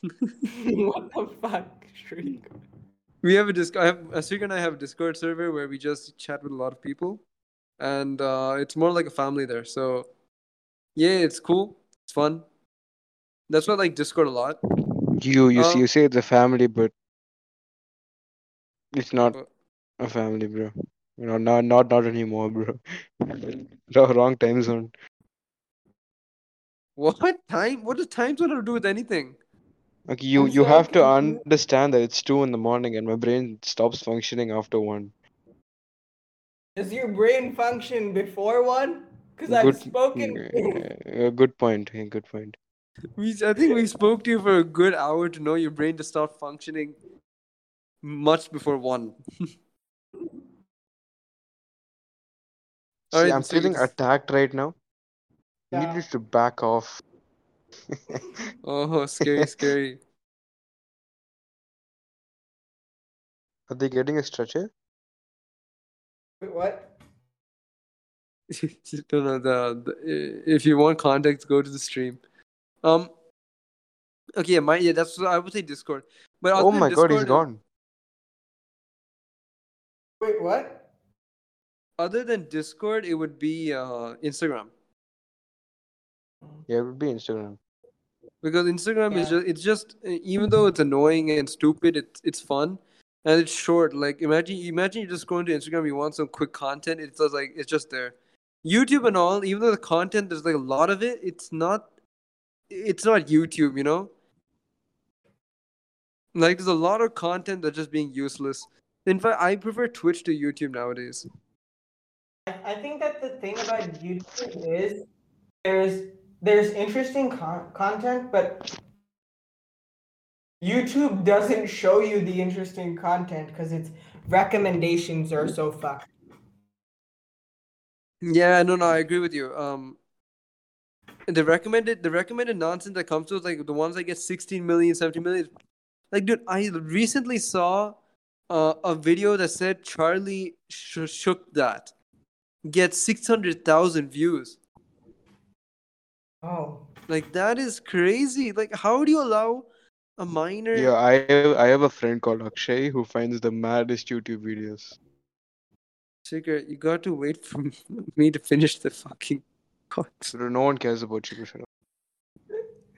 what the fuck, Shrikar? we have a disc. I have Asrika and I have a Discord server where we just chat with a lot of people, and uh, it's more like a family there. So, yeah, it's cool. It's fun. That's why I like Discord a lot. You you see Um, you say it's a family, but it's not But- a family, bro. You know, not not not anymore, bro. Wrong wrong time zone. What time? What does time zone have to do with anything? Like you you have to understand that it's two in the morning and my brain stops functioning after one. Does your brain function before one? Because I've spoken. uh, good point. hey, Good point. We, I think we spoke to you for a good hour to know your brain to start functioning much before one. See, I'm so feeling it's- attacked right now. You Yeah. need to back off. Oh, scary, scary. Are they getting a stretcher? Wait, what? no, no, the, the, if you want context, go to the stream. Um. Okay, my yeah, that's what I would say Discord. But Oh than my god, he's Discord, gone. Wait, what? Other than Discord, it would be uh, Instagram Yeah, it would be Instagram. because Instagram is just it's just even though it's annoying and stupid, it's it's fun and it's short. Like imagine imagine you just go into Instagram, you want some quick content. It's just like it's just there. YouTube and all, even though the content there's like a lot of it, it's not it's not YouTube, you know. Like there's a lot of content that's just being useless. In fact, I prefer Twitch to YouTube nowadays. I, think that the thing about YouTube is there's there's interesting con- content, but YouTube doesn't show you the interesting content because its recommendations are so fucked. Yeah, no, no, I agree with you. Um, the recommended, the recommended nonsense that comes to us, like the ones that get 16 million, 17 million. Like, dude, I recently saw uh, a video that said Charlie sh- shook that gets 600,000 views. Oh, Like, that is crazy. Like, how do you allow a minor? Yeah, I have, I have a friend called Akshay who finds the maddest YouTube videos. Secret, you got to wait for me to finish the fucking. God. No one cares about you. shut up.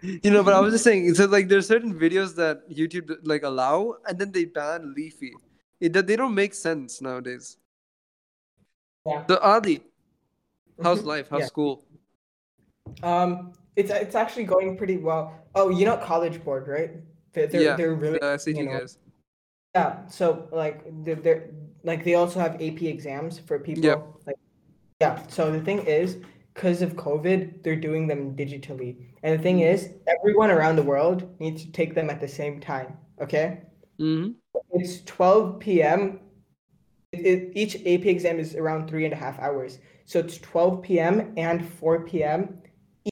You know, but I was just saying, so like there's certain videos that YouTube like allow, and then they ban Leafy. It they don't make sense nowadays. Yeah. So Adi, how's Mhm. life? How's Yeah. school? Um, it's it's actually going pretty well. Oh, you know College Board, right? They're they're, yeah, they're really SAT you know, guys. Yeah, so like they're, they're like they also have AP exams for people. Yep. Like, yeah. So the thing is, because of COVID, they're doing them digitally, and the thing is, everyone around the world needs to take them at the same time. Okay, Mm-hmm. it's 12 p.m. It, each AP exam is around three and a half hours, so it's 12 p.m. and 4 p.m.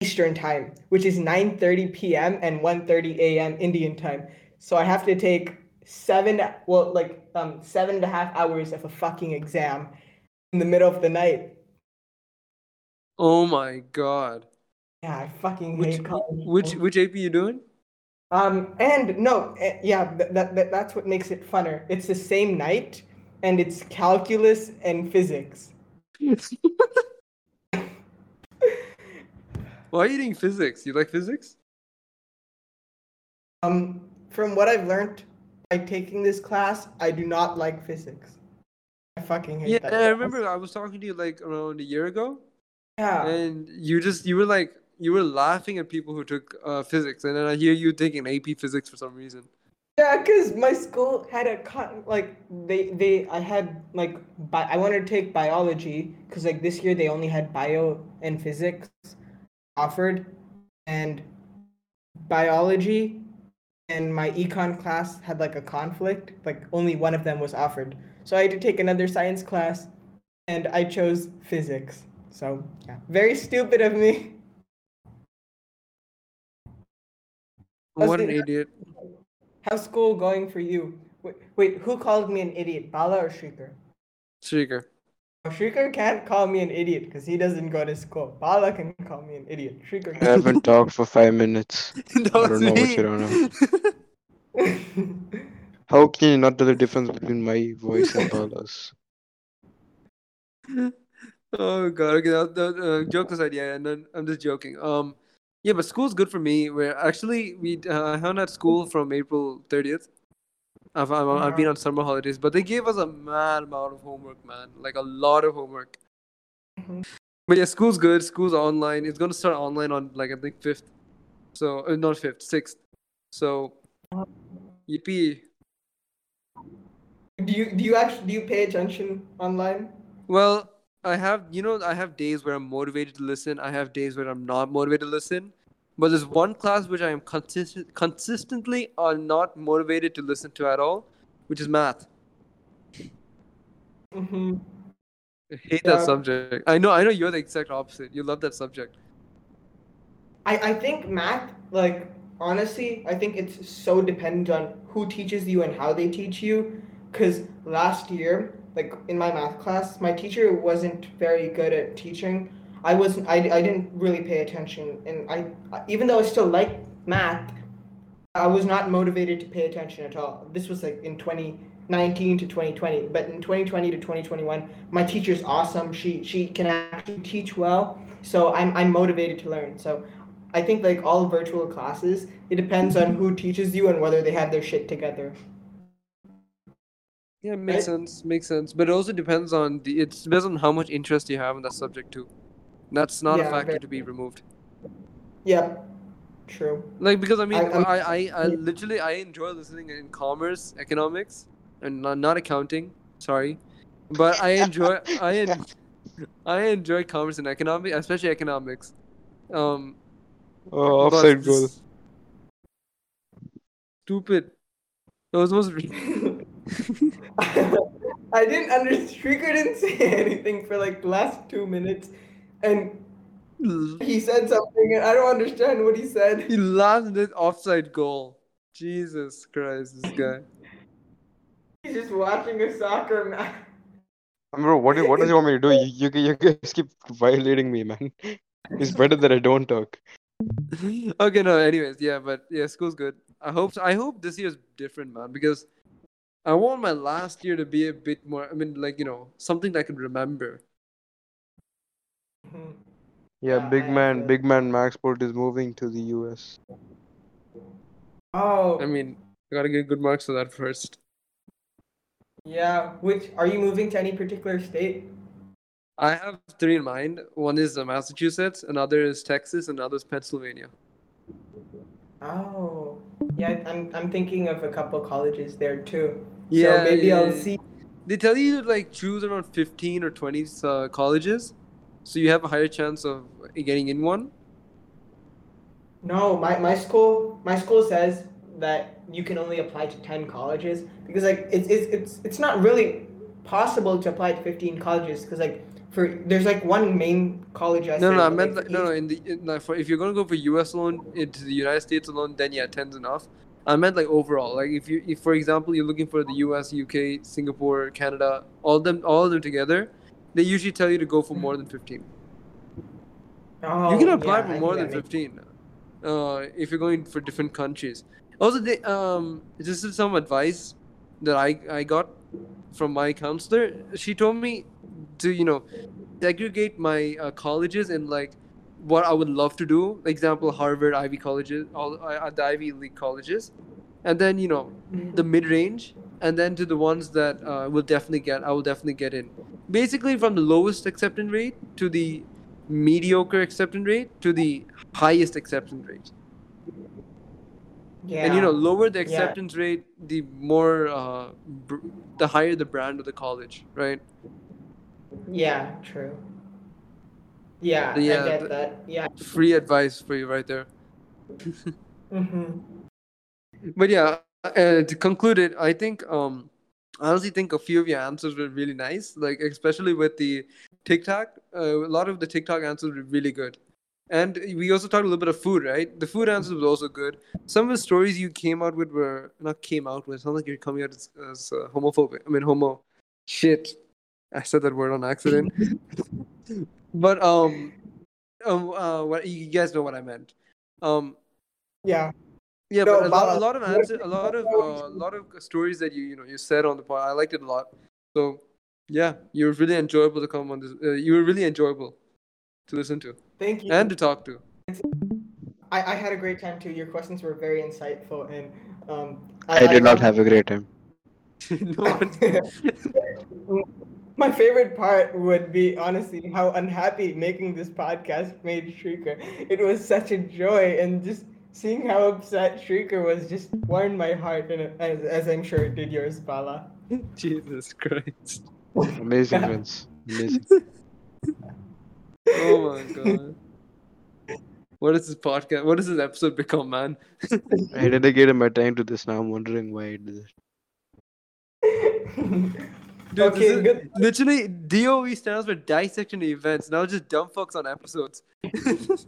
Eastern time, which is 9:30 p.m. and 1:30 a.m. Indian time. So I have to take seven, well, like um, seven and a half hours of a fucking exam in the middle of the night. Oh my god. Yeah, I fucking Which hate college. which which AP you doing? Um, and no, eh, yeah, that, that that's what makes it funner. It's the same night, and it's calculus and physics. Why are you eating physics? You like physics? Um, from what I've learned by taking this class, I do not like physics. I fucking hate Yeah, that. I remember I was talking to you like around a year ago, Yeah. and you just you were like you were laughing at people who took uh, physics, and then I hear you taking AP physics for some reason. Yeah, cause my school had a con like they they I had like bi- I wanted to take biology because like this year they only had bio and physics offered, and biology and my econ class had like a conflict. Like only one of them was offered, so I had to take another science class, and I chose physics. So yeah, very stupid of me. What an idiot! How's school going for you? Wait, wait, who called me an idiot, Bala or Shrikar? Shrikar. Oh, Shrikar can't call me an idiot because he doesn't go to school. Bala can call me an idiot. Shrikar I haven't talked for five minutes. that I don't know what you don't know. How can you not tell the difference between my voice and Bala's? Oh god, okay, that, that, uh, joke aside, yeah, and then I'm just joking. Um, yeah, but school's good for me. Where actually we uh, I haven't had school from April 30th. I've, I've, I've been on summer holidays, but they gave us a mad amount of homework, man, like a lot of homework. Mhm. But yeah, school's good. School's online. It's gonna start online on like I think fifth, so uh, not fifth, sixth. So, yippee. do you do you actually do you pay attention online? Well, I have, you know, I have days where I'm motivated to listen. I have days where I'm not motivated to listen. But there's one class which I am consistent, consistently are not motivated to listen to at all, which is math. Mm-hmm. I hate that subject. I know, I know you're the exact opposite. You love that subject. I, I think math, like, honestly, I think it's so dependent on who teaches you and how they teach you. Because last year, like, in my math class, my teacher wasn't very good at teaching. I wasn't, I, I didn't really pay attention. And I, even though I still liked math, I was not motivated to pay attention at all. This was like in 2019 to 2020. But in 2020 to 2021, my teacher's awesome. She, she can actually teach well. So I'm, I'm motivated to learn. So I think like all virtual classes, it depends on who teaches you and whether they have their shit together. Yeah, makes Right. sense. Makes sense. But it also depends on the. It depends on how much interest you have in that subject too. That's not a factor very- to be removed. Yeah, true. Like because I mean, I- I'm- I, I, I, literally I enjoy listening in commerce, economics, and not, not accounting. Sorry, but I enjoy I en- I enjoy commerce and economics, especially economics. Um, Oh, but offside goal. this- Stupid. That was most. re- I didn't understand. Shrikar didn't say anything for like the last two minutes, and he said something, and I don't understand what he said. he laughed at offside goal. Jesus Christ, this guy. He's just watching a soccer match. Bro, what do, what does he want me to do? You, you, you guys keep violating me, man. It's better that I don't talk. okay, no. Anyways, yeah, but yeah, school's good. I hope. I hope this year's different, man, because I want my last year to be a bit more. I mean, like you know, something that I could remember. Mhm. Yeah, Yeah, big man, big man Maxport is moving to the US. Oh, I mean, I gotta get good marks for that first. yeah. Which are you moving to any particular state? I have three in mind. One is uh, Massachusetts, another is Texas, and another is Pennsylvania. Oh, yeah. I'm I'm thinking of a couple colleges there too. Yeah, so maybe yeah, I'll see. They tell you to like choose around fifteen or twenty uh, colleges, so you have a higher chance of getting in one. No, my, my school my school says that you can only apply to ten colleges because like it's it's it's it's not really possible to apply to fifteen colleges because like for there's like one main college I No, say, no, I meant like, like, no, no. In the in, like, for if you're gonna go for U.S. alone into the United States alone, then yeah, ten's enough. I meant like overall. Like if you, if for example, you're looking for the U.S., U.K., Singapore, Canada, all them, all of them together, they usually tell you to go for more than fifteen. Oh, you can apply yeah, for more than fifteen, uh, if you're going for different countries. Also, they, um, this is some advice that I I got from my counselor. She told me to you know segregate my uh, colleges and like what I would love to do. Example, Harvard, Ivy colleges, all uh, the Ivy League colleges, and then you know the mid range, and then to the ones that uh, will definitely get. I will definitely get in. Basically, from the lowest acceptance rate to the mediocre acceptance rate to the highest acceptance rate. Yeah. And you know, lower the Yeah. acceptance rate, the more, uh, br- the higher the brand of the college, right? Yeah, true. Yeah, Yeah, I get that. Yeah. Free advice for you right there. hmm But yeah, uh, to conclude it, I think um, I honestly think a few of your answers were really nice. Like especially with the TikTok, uh, a lot of the TikTok answers were really good. And we also talked a little bit of food, right? The food answers was also good. Some of the stories you came out with were not came out with. Sounds like you're coming out as, as uh, homophobic. I mean, homo. Shit, I said that word on accident. but um, um, uh, what you guys know what I meant. Um, Yeah. yeah, No, but a lot, a lot of answer, a lot of, uh, a lot of stories that you, you know, you said on the pod. I liked it a lot. So, yeah, you were really enjoyable to come on this. Uh, you were really enjoyable to listen to Thank you. and to talk to. I, I had a great time too. Your questions were very insightful, and um, I did not have a great time. no, one- My favorite part would be honestly how unhappy making this podcast made Shrikar. It was such a joy, and just seeing how upset Shrikar was just warmed my heart, and as, as I'm sure it did yours, Bala. Jesus Christ! Amazing, Vince. Amazing. Oh my god! What is this podcast? What does this episode become, man? I dedicated my time to this. Now I'm wondering why I did it. Dude, Okay, is- good. Literally, DOE stands for dissection events. Now just dumb fucks on episodes.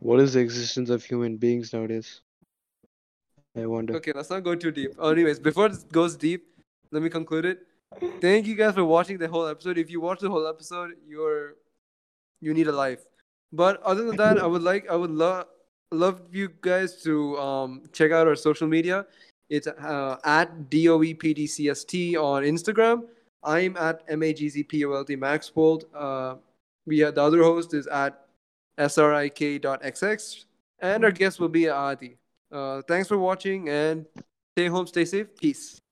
What is the existence of human beings nowadays? I wonder. Okay, let's not go too deep. Oh, anyways, before this goes deep, let me conclude it. Thank you guys for watching the whole episode. If you watch the whole episode, you're you need a life. But other than that, I would like I would love love you guys to um check out our social media. It's uh, at doepdcst on Instagram. I'm at magzpolt maxpolt. Uh, we have the other host is at srik.xx, and our guest will be Adi. Uh, thanks for watching and stay home, stay safe. Peace.